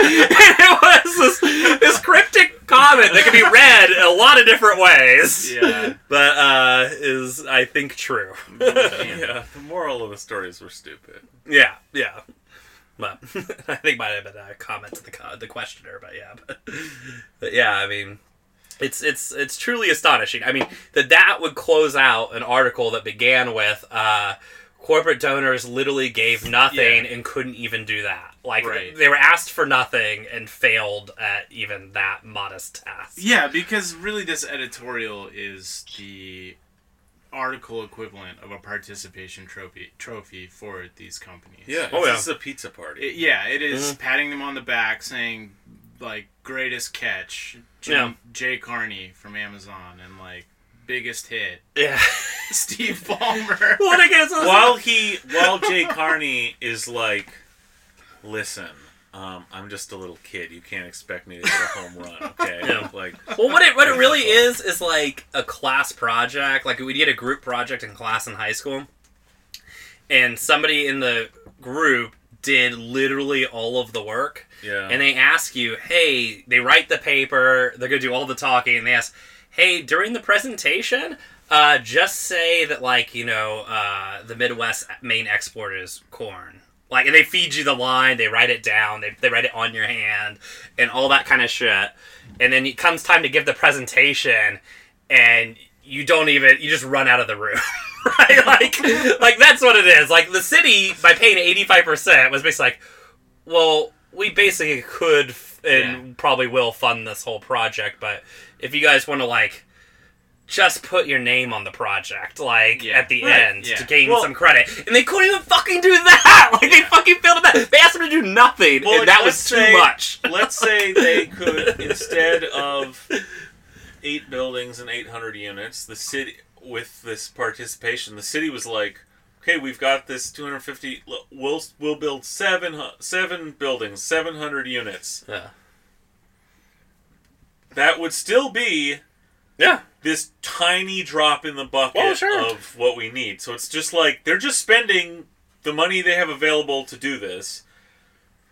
it was this, this cryptic comment that can be read a lot of different ways. yeah. But uh, is I think true. Yeah. The moral of the stories were stupid. yeah, yeah. But I think might have been a comment to the the questioner, but yeah, but, but yeah, I mean, it's it's it's truly astonishing. I mean that that would close out an article that began with uh, corporate donors literally gave nothing Yeah. and couldn't even do that. Like Right. they were asked for nothing and failed at even that modest task. Yeah, because really, this editorial is the article equivalent of a participation trophy trophy for these companies. Yeah. Oh, this yeah. is a pizza party. It- yeah, it is Mm-hmm. patting them on the back, saying like greatest catch, Jay, Yeah. Jay Carney from Amazon, and like biggest hit, Yeah. Steve Ballmer. well, I guess while he while Jay Carney is like, listen, um, I'm just a little kid. You can't expect me to hit a home run, okay? Yeah. Like Well, what it what it really is is like a class project. Like we did a group project in class in high school, and somebody in the group did literally all of the work. yeah. And they ask you, hey, they write the paper. They're gonna do all the talking, and they ask, hey, during the presentation. Uh, just say that, like you know, uh, the Midwest main export is corn. Like, and they feed you the line. They write it down. They, they write it on your hand, and all that kind of shit. And then it comes time to give the presentation, and you don't even you just run out of the room. right? Like, like that's what it is. Like the city by paying eighty five percent was basically like, well, we basically could f- and Yeah. probably will fund this whole project, but if you guys want to like just put your name on the project, like Yeah. at the Right, end yeah. to gain Well- some credit, and they couldn't even fucking do that. Like they fucking failed at that. They asked them to do nothing, Well, and that was too say- much. Let's say they could instead of eight buildings and 800 units, the city with this participation, the city was like, okay, we've got this 250. We'll we'll build seven seven buildings, 700 units. Yeah. That would still be Yeah. this tiny drop in the bucket Well, sure. of what we need. So it's just like they're just spending the money they have available to do this.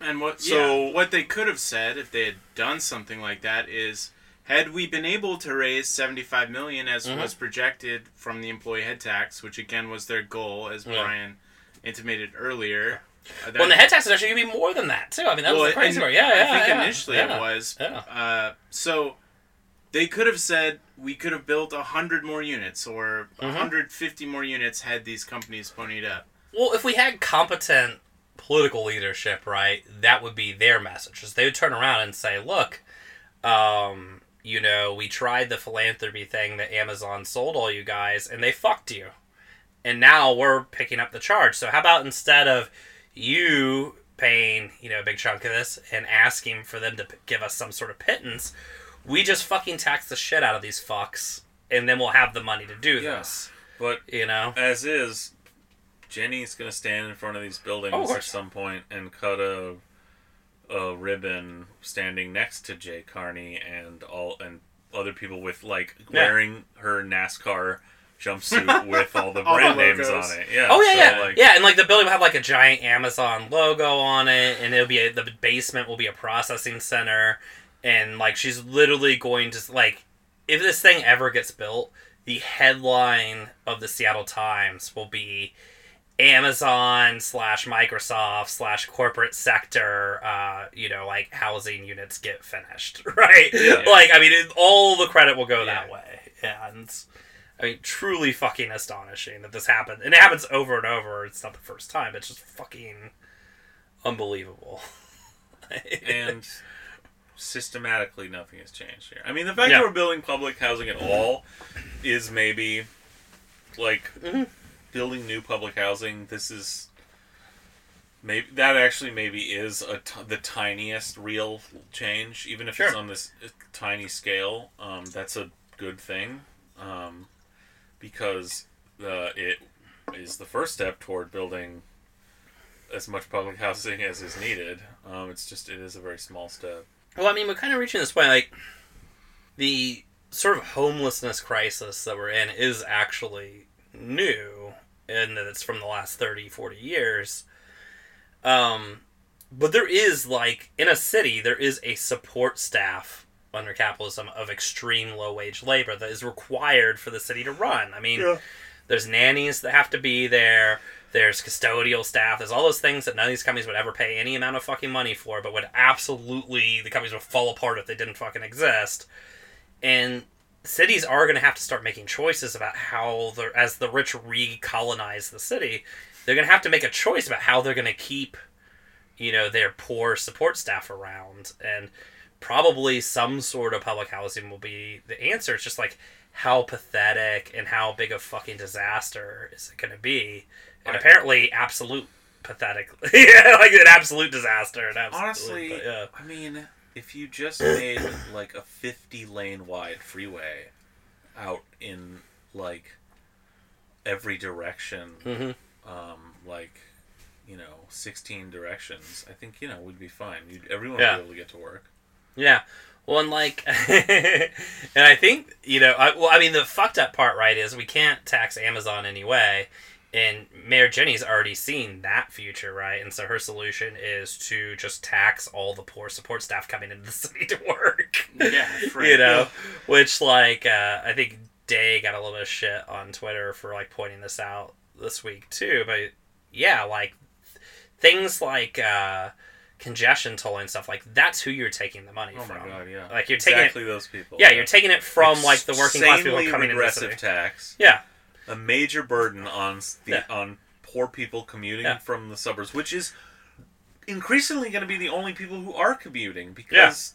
And what So- so what they could have said if they had done something like that is had we been able to raise 75 million as Mhm. was projected from the employee head tax which again was their goal as Yeah. Brian intimated earlier uh, Well, the head tax is actually gonna be more than that too. I mean, that was Well, the crazy part. Yeah, yeah. I think yeah, initially yeah. it was uh, so they could have said we could have built 100 more units or Mhm. 150 more units had these companies ponied up Well, if we had competent political leadership, right, that would be their message. Is they would turn around and say, "Look, um, you know, we tried the philanthropy thing that Amazon sold all you guys, and they fucked you. And now we're picking up the charge. So how about instead of you paying, you know, a big chunk of this and asking for them to p- give us some sort of pittance, we just fucking tax the shit out of these fucks, and then we'll have the money to do Yeah. this. But You know? as is, Jenny's gonna stand in front of these buildings Oh, at some point and cut a a ribbon standing next to Jay Carney and all and other people with like Yeah. wearing her NASCAR jumpsuit with all the All the brand names on it. Yeah. Oh yeah, so, yeah, Like, yeah, and like the building will have like a giant Amazon logo on it, and it'll be a, the basement will be a processing center, and like she's literally going to like, if this thing ever gets built, the headline of the Seattle Times will be Amazon slash Microsoft slash corporate sector, uh, you know, like housing units get finished, right? Yeah. Like, I mean, it, all the credit will go that way, and. I mean, truly fucking astonishing that this happened. And it happens over and over. It's not the first time. It's just fucking unbelievable. and systematically nothing has changed here. I mean, the fact Yeah. that we're building public housing at all is maybe like Mm-hmm. Building new public housing. This is maybe that actually maybe is a t- the tiniest real change, even if it's on this uh, tiny scale. Um, that's a good thing um, because uh, it is the first step toward building as much public housing as is needed. Um, it's just it is a very small step. Well, I mean, we're kind of reaching this point. Like, the sort of homelessness crisis that we're in is actually new, and that it's from the last 30, 40 years. Um, but there is, like, in a city, there is a support staff under capitalism of extreme low wage labor that is required for the city to run. I mean, there's nannies that have to be there. There's custodial staff. There's all those things that none of these companies would ever pay any amount of fucking money for, but would absolutely the companies would fall apart if they didn't fucking exist. And cities are going to have to start making choices about how the as the rich recolonize the city, they're going to have to make a choice about how they're going to keep, you know, their poor support staff around and probably some sort of public housing will be the answer. It's just like how pathetic and how big a fucking disaster is it going to be? And I- apparently, absolute pathetic. yeah, like an absolute disaster. Absolute, Honestly, but yeah. I mean, if you just made like a 50 lane wide freeway out in like every direction, Mhm. um, like you know, 16 directions, I think you know we'd be fine. You'd, everyone Yeah. would be able to get to work. Yeah. Well, and like, and I think you know, I, well, I mean, the fucked up part, right, is we can't tax Amazon anyway, and Mayor Jenny's already seen that future, right, and so her solution is to just tax all the poor support staff coming into the city to work. Yeah, right. you know, which like uh, I think Day got a little bit of shit on Twitter for like pointing this out this week too, but yeah, like things like uh, congestion tolling and stuff like that's who you're taking the money Oh from. god, yeah. Like you're taking exactly those people. it, yeah, you're taking it from like the working class people coming into the regressive tax. Yeah, a major burden on the Yeah. on poor people commuting Yeah. from the suburbs, which is increasingly going to be the only people who are commuting because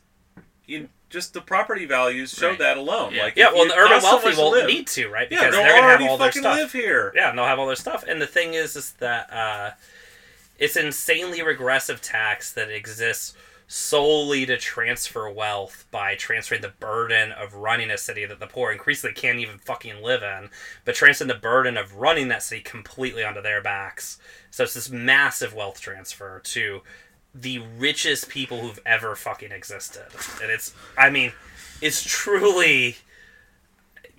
you, just the property values show Right. that alone. Yeah. Like, yeah. Well, the urban so wealthy will live- need to, right? Yeah, Because they'll they're gonna have already all their stuff. live here. Yeah, and they'll have all their stuff. And the thing is, is that uh, it's insanely regressive tax that exists solely to transfer wealth by transferring the burden of running a city that the poor increasingly can't even fucking live in, but transferring the burden of running that city completely onto their backs. So it's this massive wealth transfer to the richest people who've ever fucking existed. And it's, I mean, it's truly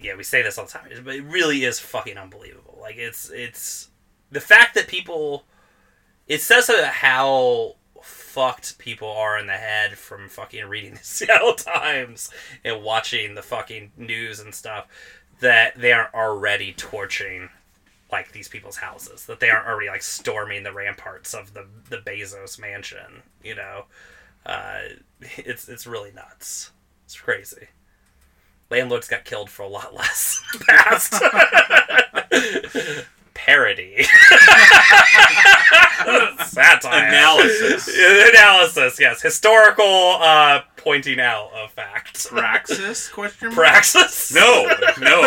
yeah, we say this all the time, but it really is fucking unbelievable. Like it's it's the fact that people it says how fucked people are in the head from fucking reading the Seattle Times and watching the fucking news and stuff that they aren't already torching like these people's houses that they aren't already like storming the ramparts of the the Bezos mansion you know? Uh, it's it's really nuts. It's crazy. Landlords got killed for a lot less in the past parody. Satire. Analysis. Analysis, yes. Historical uh, pointing out of facts. Praxis? Question mark. Praxis? No, no,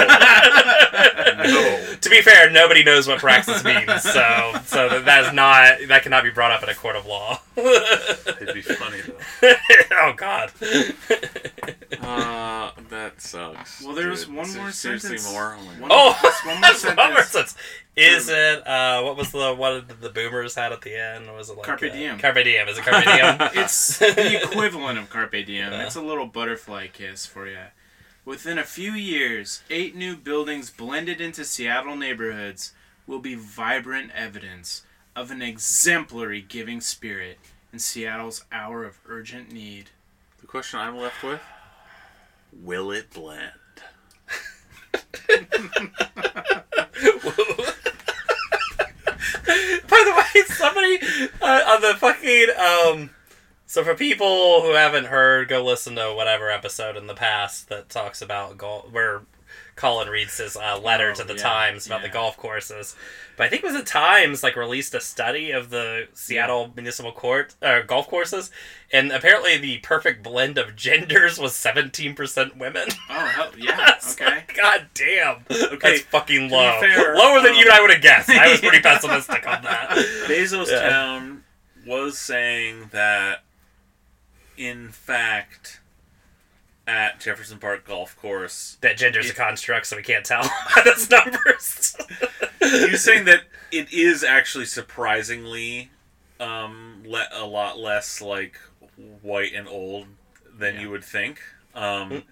no. To be fair, nobody knows what praxis means, so so that, that is not that cannot be brought up in a court of law. It'd be funny though. oh God. Uh, that sucks. Well, there was one more Seriously, sentence. more. Oh my One- God. Oh, That's one more that's one more sentence. Sentence. Is it uh, what was the what did the boomers had at the end? Was it like Carpe uh, diem. Carpe diem. Is it carpe diem? It's the equivalent of Carpe Diem. It's a little butterfly kiss for you. Within a few years, eight new buildings blended into Seattle neighborhoods will be vibrant evidence of an exemplary giving spirit in Seattle's hour of urgent need. The question I'm left with: Will it blend? By the way, somebody uh, on the fucking um. So for people who haven't heard, go listen to whatever episode in the past that talks about golf, where Colin reads his uh, letter Oh, to the yeah, Times about the golf courses. But I think it was the Times like released a study of the Seattle Municipal Court uh, golf courses, and apparently the perfect blend of genders was seventeen percent women. Oh, hell, yeah, okay. like, God damn. Okay, That's fucking low. fair, Lower than um, even I would have guessed. I was pretty pessimistic on that. Bezos Yeah. Town was saying that, in fact, at Jefferson Park Golf Course, That gender's a construct, so we can't tell those numbers. he was saying that it is actually surprisingly um, le- a lot less like white and old than Yeah. you would think. Um,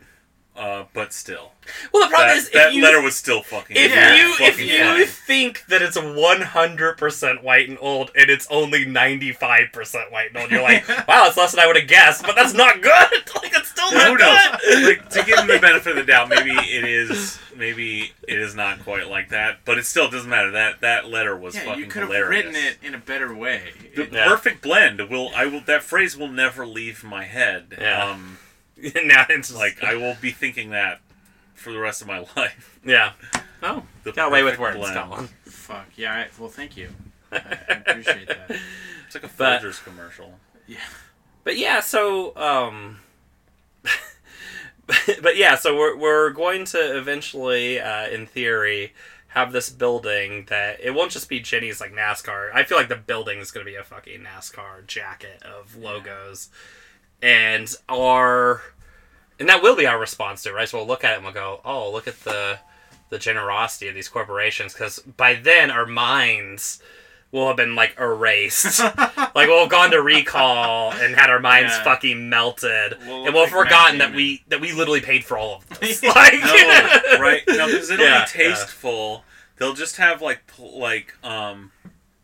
uh, but still, well, the problem that, is, that you, letter was still fucking. if Yeah, you if you fine. think that it's one hundred percent white and old, and it's only ninety five percent white and old, you're like, wow, it's less than I would have guessed, but that's not good. Like it's still not Who knows? good. like to give him the benefit of the doubt, maybe it is. Maybe it is not quite like that, but it still doesn't matter. That that letter was Yeah, fucking you could have written it in a better way. The Yeah. perfect blend will I will that phrase will never leave my head. Yeah. Um, now it's just, like I will be thinking that for the rest of my life. yeah. Oh, The got away with perfect words, blend. Colin. Fuck, yeah, I, well, thank you. I, I appreciate that. It's like a But- Folgers commercial. Yeah. But yeah, so um but yeah, so we're we're going to eventually uh in theory have this building that it won't just be Jenny's like NASCAR. I feel like the building is going to be a fucking NASCAR jacket of logos. And our and that will be our response to it, right? So we'll look at it and we'll go, "Oh, look at the the generosity of these corporations because by then our minds will have been like erased like we'll have gone to recall and had our minds Yeah. fucking melted We'll and we'll have like forgotten that we that we literally paid for all of this like No, right? No, because it'll Yeah, be tasteful. They'll just have like like um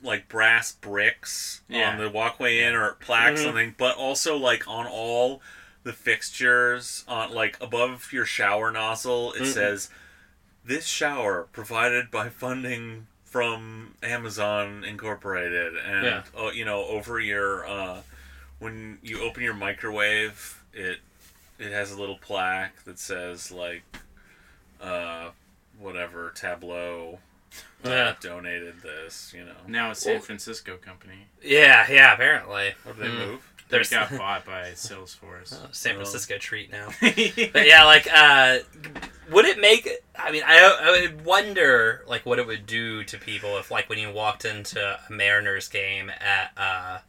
like brass bricks Yeah. on the walkway in or plaques Mhm. something, but also like on all the fixtures on like above your shower nozzle it Mhm. says this shower provided by funding from Amazon Incorporated and Yeah. oh, you know over your uh when you open your microwave it it has a little plaque that says like uh whatever tableau uh, donated this you know Now it's San Well- Francisco company. yeah yeah apparently Or did they Mm. move They there's got bought by Salesforce. Oh, San Oh. Francisco treat now but yeah like uh would it make i mean I, I would wonder like what it would do to people if like when you walked into a mariners game at uh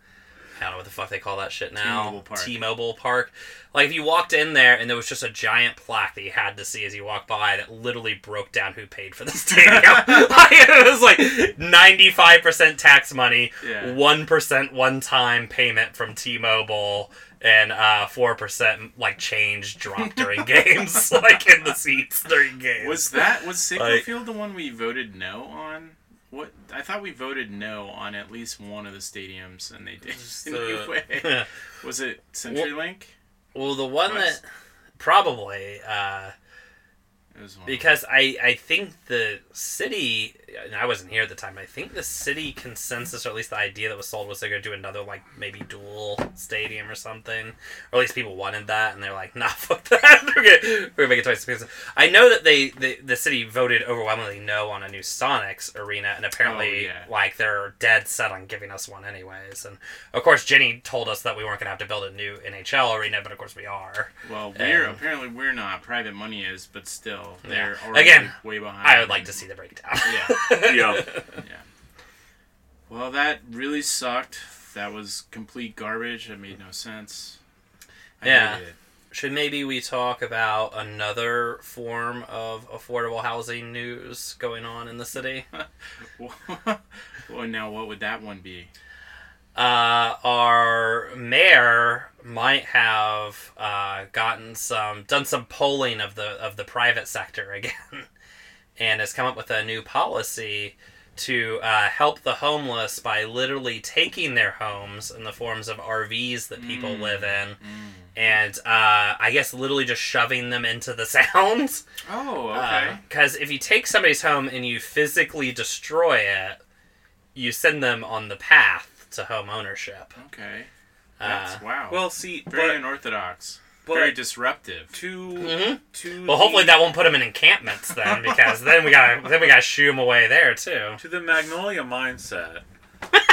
I don't know what the fuck they call that shit now. T-Mobile Park. T-Mobile Park. Like if you walked in there and there was just a giant plaque that you had to see as you walked by that literally broke down who paid for the stadium. like, it was like ninety-five percent tax money, Yeah. one percent one-time payment from T-Mobile, and uh, four percent like change dropped during games, like in the seats during games. Was that was Safeco Like- Field the one we voted no on? What I thought we voted no on at least one of the stadiums, and they did anyway. Was it CenturyLink? Well, the one West. that probably uh, It was one because I I think the city and I wasn't here at the time. I think the city consensus, or at least the idea that was sold, was they're gonna do another like maybe dual stadium or something, or at least people wanted that, and they're like, nah, fuck that. we're, we're gonna make it twice. Because I know that they the, the city voted overwhelmingly no on a new Sonics arena, and apparently Oh, yeah. like they're dead set on giving us one anyways. And of course, Jenny told us that we weren't gonna have to build a new NHL arena, but of course we are. Well, we're Um, apparently we're not. Private money is, but still, they're already Again, way behind. I would like to see the breakdown. Yeah. Yeah. Yeah. Well, that really sucked. That was complete garbage. It made no sense. I Yeah. hated it. Should maybe we talk about another form of affordable housing news going on in the city? well, now what would that one be? Uh, our mayor might have uh, gotten some, done some polling of the of the private sector again, and has come up with a new policy to uh, help the homeless by literally taking their homes in the forms of RVs that people Mm. live in, Mm. and uh, I guess literally just shoving them into the sounds. Oh, okay. Because if you take somebody's home and you physically destroy it, you send them on the path to home ownership. okay. Uh, That's wow. Well, see, very but, unorthodox. But very disruptive. to mhm. to Well, hopefully the, that won't put them in encampments then, because then we gotta then we gotta shoo them away there too. to the Magnolia mindset.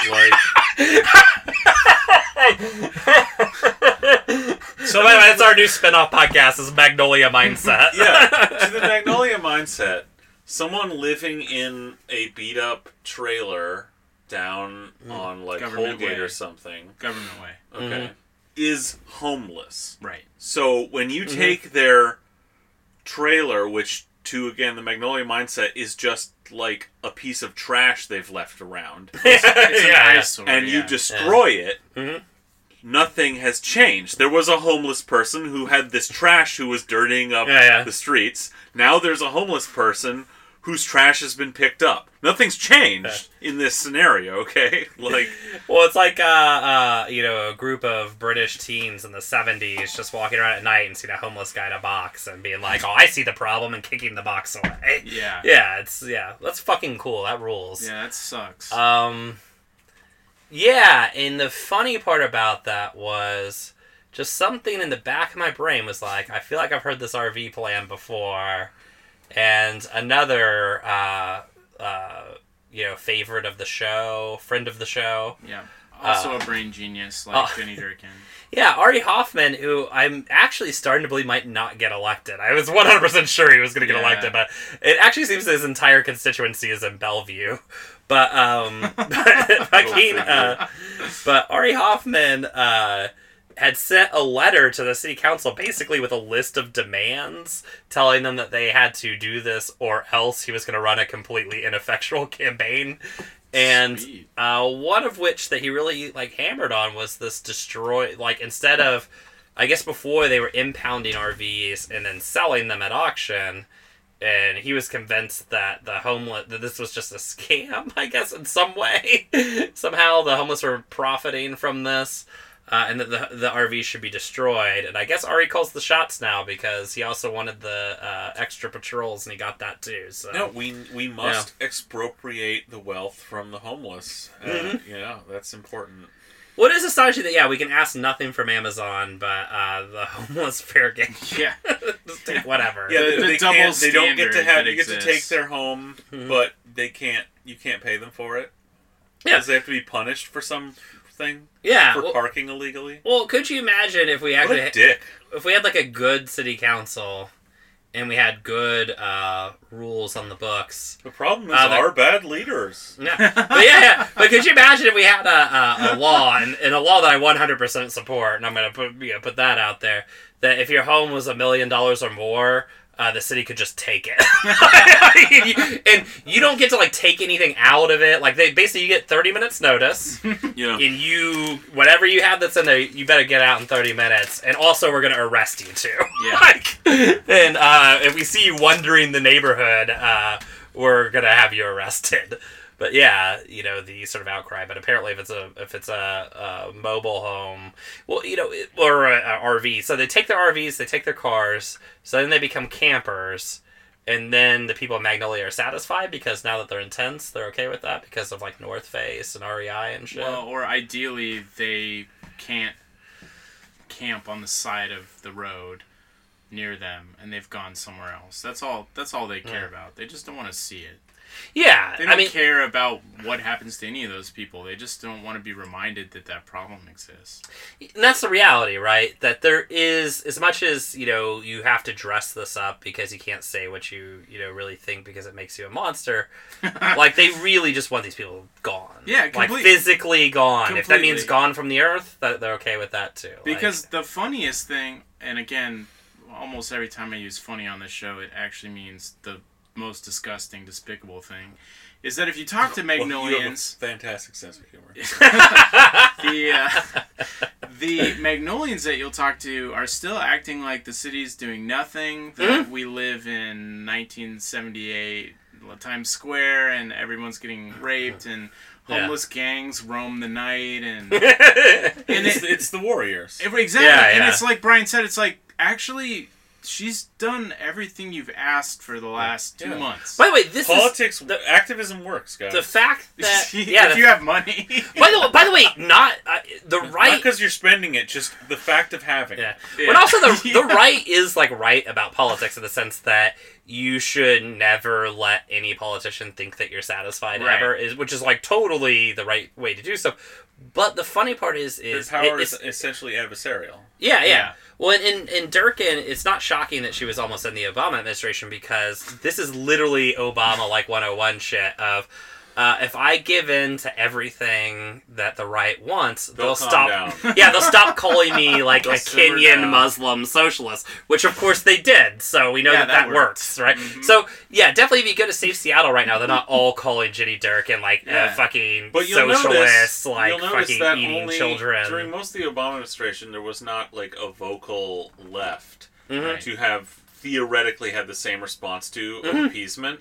Like So anyway, that's our new spin-off podcast is Magnolia Mindset. yeah, to the Magnolia mindset, someone living in a beat up trailer down on like Government Holgate way. or something, Government way. okay, Mhm. Is homeless. Right. So when you Mhm. take their trailer, which to again the Magnolia mindset is just like a piece of trash they've left around, yeah. and you yeah. destroy it, Mhm. nothing has changed. There was a homeless person who had this trash who was dirtying up Yeah, yeah. the streets. Now there's a homeless person whose trash has been picked up. Nothing's changed in this scenario, okay? Like Well, it's like uh, uh, you know, a group of British teens in the '70s just walking around at night and seeing a homeless guy in a box and being like, "Oh, I see the problem," and kicking the box away. Yeah. Yeah, it's yeah, that's fucking cool. That rules. Yeah, that sucks. Um, yeah, and the funny part about that was just something in the back of my brain was like, I feel like I've heard this RV plan before, and another, uh, uh, you know, favorite of the show, friend of the show. yeah. Also uh, a brain genius like uh, Jenny Durkan. Yeah, Ari Hoffman, who I'm actually starting to believe might not get elected. I was 100% sure he was going to get Yeah. elected, but it actually seems his entire constituency is in Bellevue. But, um, but uh, but Ari Hoffman, uh, had sent a letter to the city council basically with a list of demands telling them that they had to do this or else he was going to run a completely ineffectual campaign. And uh, one of which that he really like hammered on was this destroy like instead of i guess before they were impounding rvs and then selling them at auction and he was convinced that the homeless that this was just a scam i guess in some way. Somehow the homeless were profiting from this uh, and that the, the RV should be destroyed. And I guess Ari calls the shots now because he also wanted the uh, extra patrols and he got that too. So no, we we must expropriate the wealth from the homeless. Uh, Mhm. Yeah, that's important. What is astonishing that yeah we can ask nothing from Amazon, but uh, the homeless fair game Yeah. just take whatever. Yeah, The- they, the they double can't. They don't get to have. that You get to take their home, Mhm. but they can't. You can't pay them for it. Yeah. Because they have to be punished for something yeah. for Well, parking illegally. well, could you imagine if we What actually a dick. if we had like a good city council and we had good uh, rules on the books? The problem is Uh, that- our bad leaders. Yeah, but yeah, yeah. But could you imagine if we had a, a, a law and, and a law that I 100% support, and I'm gonna put you know, put that out there, that if your home was a million dollars or more, uh, the city could just take it, and you don't get to like take anything out of it. Like they basically you get 30 minutes notice, Yeah. and you whatever you have that's in there, you better get out in 30 minutes, and also we're gonna arrest you too. Yeah. like, and uh, if we see you wandering the neighborhood, uh, we're gonna have you arrested. But yeah, you know the sort of outcry. But apparently, if it's a if it's a, a mobile home, well, you know, it- or a, a RV, so they take their RVs, they take their cars, so then they become campers. and then the people of Magnolia are satisfied because now that they're intense, they're okay with that because of like North Face and REI and shit. Well, or ideally they can't camp on the side of the road near them, and they've gone somewhere else. That's all. That's all they care Yeah. about. They just don't want to see it. Yeah, They don't I mean, care about what happens to any of those people. They just don't want to be reminded that that problem exists. and that's the reality, right? That there is as much as you know you have to dress this up because you can't say what you you know really think because it makes you a monster. like they really just want these people gone. Yeah, like physically gone. If that means gone from the earth, that they're okay with that too. Like- Because the funniest thing, and again, almost every time I use funny on this show, it actually means the most disgusting, despicable thing, is that if you talk to Well, you have a Magnolians, fantastic sense of humor. the uh, the Magnolians that you'll talk to are still acting like the city's doing nothing. That Mm-hmm. we live in 1978 Times Square, and everyone's getting raped, and Yeah. homeless gangs roam the night, and And it's, it's the Warriors. exactly. Yeah, And it's like Brian said. It's like actually. She's done everything you've asked for the last two Yeah. months. By the way, this Politics, the- activism works, guys. the fact that if yeah. the- you have money. by the by the way, not uh, the right. because you're spending it, just the fact of having Yeah. it. Yeah. But also the the right is like right about politics in the sense that you should never let any politician think that you're satisfied Right. ever is which is like totally the right way to do so. But the funny part is Their is power it- is it's, essentially adversarial. yeah, yeah. Yeah. Well, in, in Durkan, it's not shocking that she was almost in the Obama administration because this is literally Obama like 101 shit of uh, if I give in to everything that the right wants, they'll, They'll stop. Yeah, they'll stop calling me like They'll a Kenyan. Muslim socialist, which of course they did. So we know Yeah, that that that, works, right? Mhm. So yeah, definitely if you go to Safe Seattle right now, they're not all calling Jenny Durkan like Yeah. uh, fucking But you'll socialists, notice, like fucking that eating children. during most of the Obama administration, there was not like a vocal left Mhm. To have theoretically had the same response to Mm-hmm. appeasement.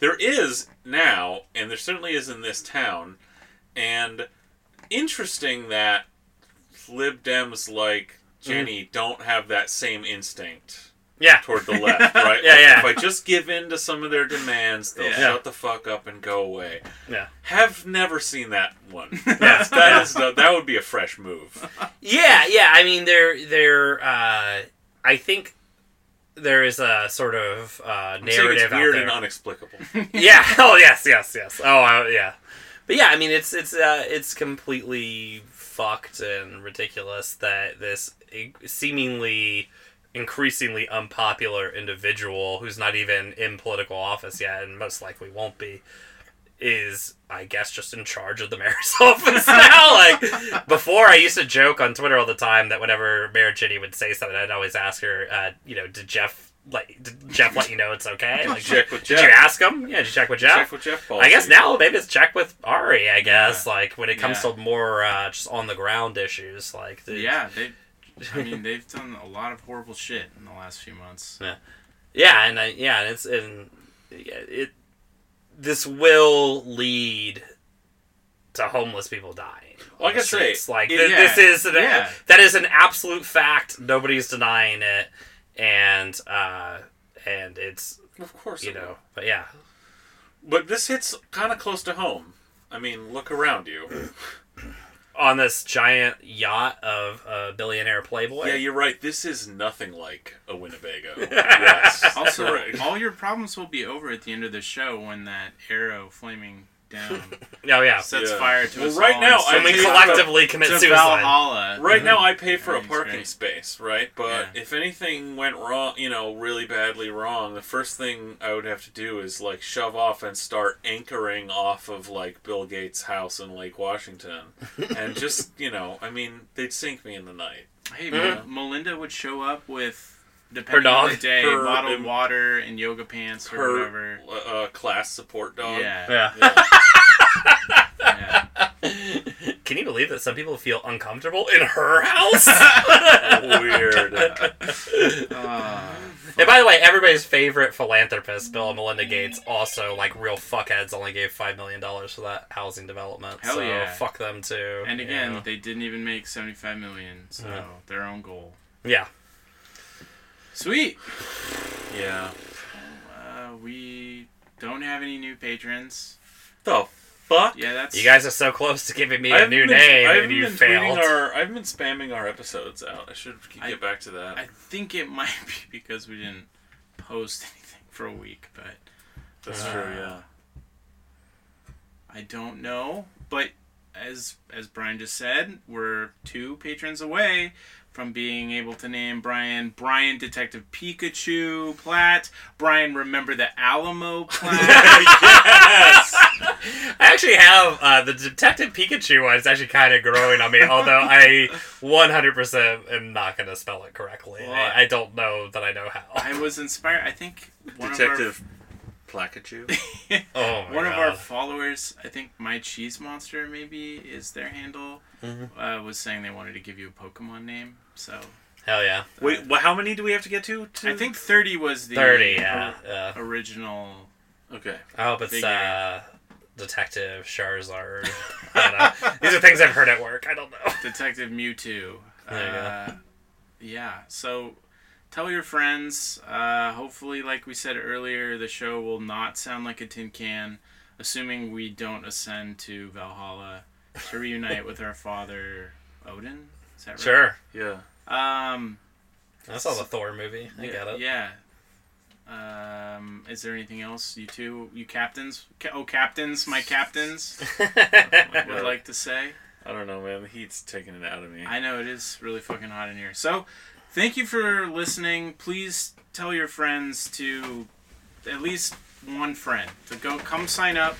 There is now, and there certainly is in this town, and interesting that Lib Dems like Jenny don't have that same instinct Yeah. toward the left, right? Yeah, Like, yeah. If I just give in to some of their demands, they'll Yeah. shut the fuck up and go away. Yeah. Have never seen that one. That's, that is the, that would be a fresh move. Yeah, yeah. I mean, they're they're. Uh, I think there is a sort of uh, narrative it's weird and there. unexplicable. yeah. Oh yes, yes, yes. Oh uh, yeah. But yeah, I mean, it's it's uh, it's completely fucked and ridiculous that this seemingly increasingly unpopular individual who's not even in political office yet and most likely won't be is I guess just in charge of the mayor's office now. Like before, I used to joke on Twitter all the time that whenever Mayor Jenny would say something, I'd always ask her, uh, you know, did Jeff like did Jeff let you know it's okay? Like, Check with did you ask him? Yeah, did you check with Jeff? Check with Jeff Paul. I guess now maybe it's check with Ari. I guess like when it comes Yeah. to more uh, just on the ground issues, like yeah, they. I mean, they've done a lot of horrible shit in the last few months. Yeah, yeah, and I, yeah, and it's and yeah, it. This will lead to homeless people dying. Well, I on the gotta say, like it- th- this is an, yeah. that is an absolute fact. Nobody's denying it, and uh, and it's Of course, you it will. know, but yeah, But this hits kind of close to home. I mean, look around you. on this giant yacht of a billionaire playboy. Yeah, you're right. This is nothing like a Winnebago. yes. Also, Correct. all your problems will be over at the end of the show when that arrow flaming down oh yeah. sets Yeah. fire to Well, us right all now, and I And we sends the- collectively commit to suicide. Valhalla. Right now, I pay for a Everything's parking great. space, right? But Yeah. if anything went wrong, you know, really badly wrong, the first thing I would have to do is like shove off and start anchoring off of like Bill Gates' house in Lake Washington, and just you know, I mean, they'd sink me in the night. Hey, Mhm. Melinda would show up with depending dog? on the day, Her- bottled um, water and yoga pants or Her whatever. uh, class support dog. Yeah. Yeah. Yeah. yeah. Can you believe that some people feel uncomfortable in her house? Weird. Uh, and by the way, everybody's favorite philanthropist, Bill and Melinda Gates, also like real fuckheads, only gave five million dollars for that housing development. Hell so yeah. fuck them too. and you again, know. they didn't even make seventy-five million, so Yeah. their own goal. yeah. Sweet. yeah. Uh, we don't have any new patrons. The fuck? Yeah, that's You guys are so close to giving me I a haven't new been- name, I and haven't you been failed. Our, I haven't been spamming our episodes out. I should get I- back to that. I think it might be because we didn't post anything for a week, but That's Uh, true. Yeah. I don't know. But as as Brian just said, we're two patrons away from being able to name Brian Brian Detective Pikachu Platt, Brian Remember the Alamo Platt. yes. I actually have uh, the Detective Pikachu one. It's actually kind of growing on me, although I 100% am not going to spell it correctly. Well, I, I don't know that I know how. I was inspired. I think one Detective Placachu. of our oh my one of our followers, I think my cheese monster maybe is their handle, Mm-hmm. uh, was saying they wanted to give you a Pokemon name. So Hell yeah. Wait, well, how many do we have to get to? to... I think thirty was the 30, yeah. yeah. original. Okay. I hope it's uh, Detective Charizard. I don't know. These are things I've heard at work. I don't know. Detective Mewtwo. There you go. uh, Yeah. So tell your friends. Uh, hopefully, like we said earlier, the show will not sound like a tin can, assuming we don't ascend to Valhalla to reunite with our father Odin. Is that right? Sure. Yeah. Um. I saw the Thor movie. I yeah, get it. Yeah. Um, is there anything else you two, you captains? Ca- oh, captains, my captains would like to say. I don't know, man. The heat's taking it out of me. I know it is really fucking hot in here. So, thank you for listening. Please tell your friends to at least one friend to go come sign up,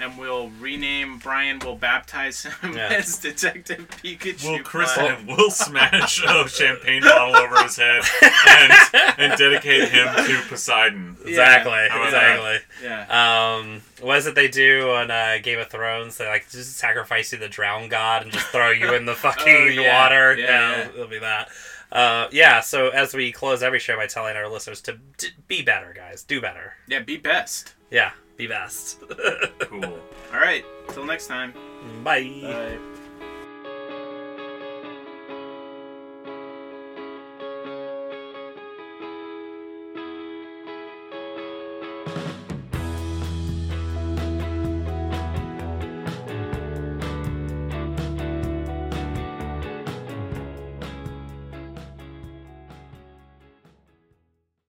and we'll rename Brian. We'll baptize him Yeah. as Detective Pikachu. We'll christen him. We'll smash a champagne bottle over his head and, and dedicate him to Poseidon. Exactly. How that? exactly. Yeah. Um, what is it they do on uh, Game of Thrones? They like just sacrifice you to the drown god and just throw you in the fucking yeah. water. Yeah, Yeah, yeah. it'll be that. Uh, yeah. So as we close every show by telling our listeners to d- be better, guys, do better. Yeah. Be best. Yeah, be best. Cool. All right. Till next time. Bye. Bye.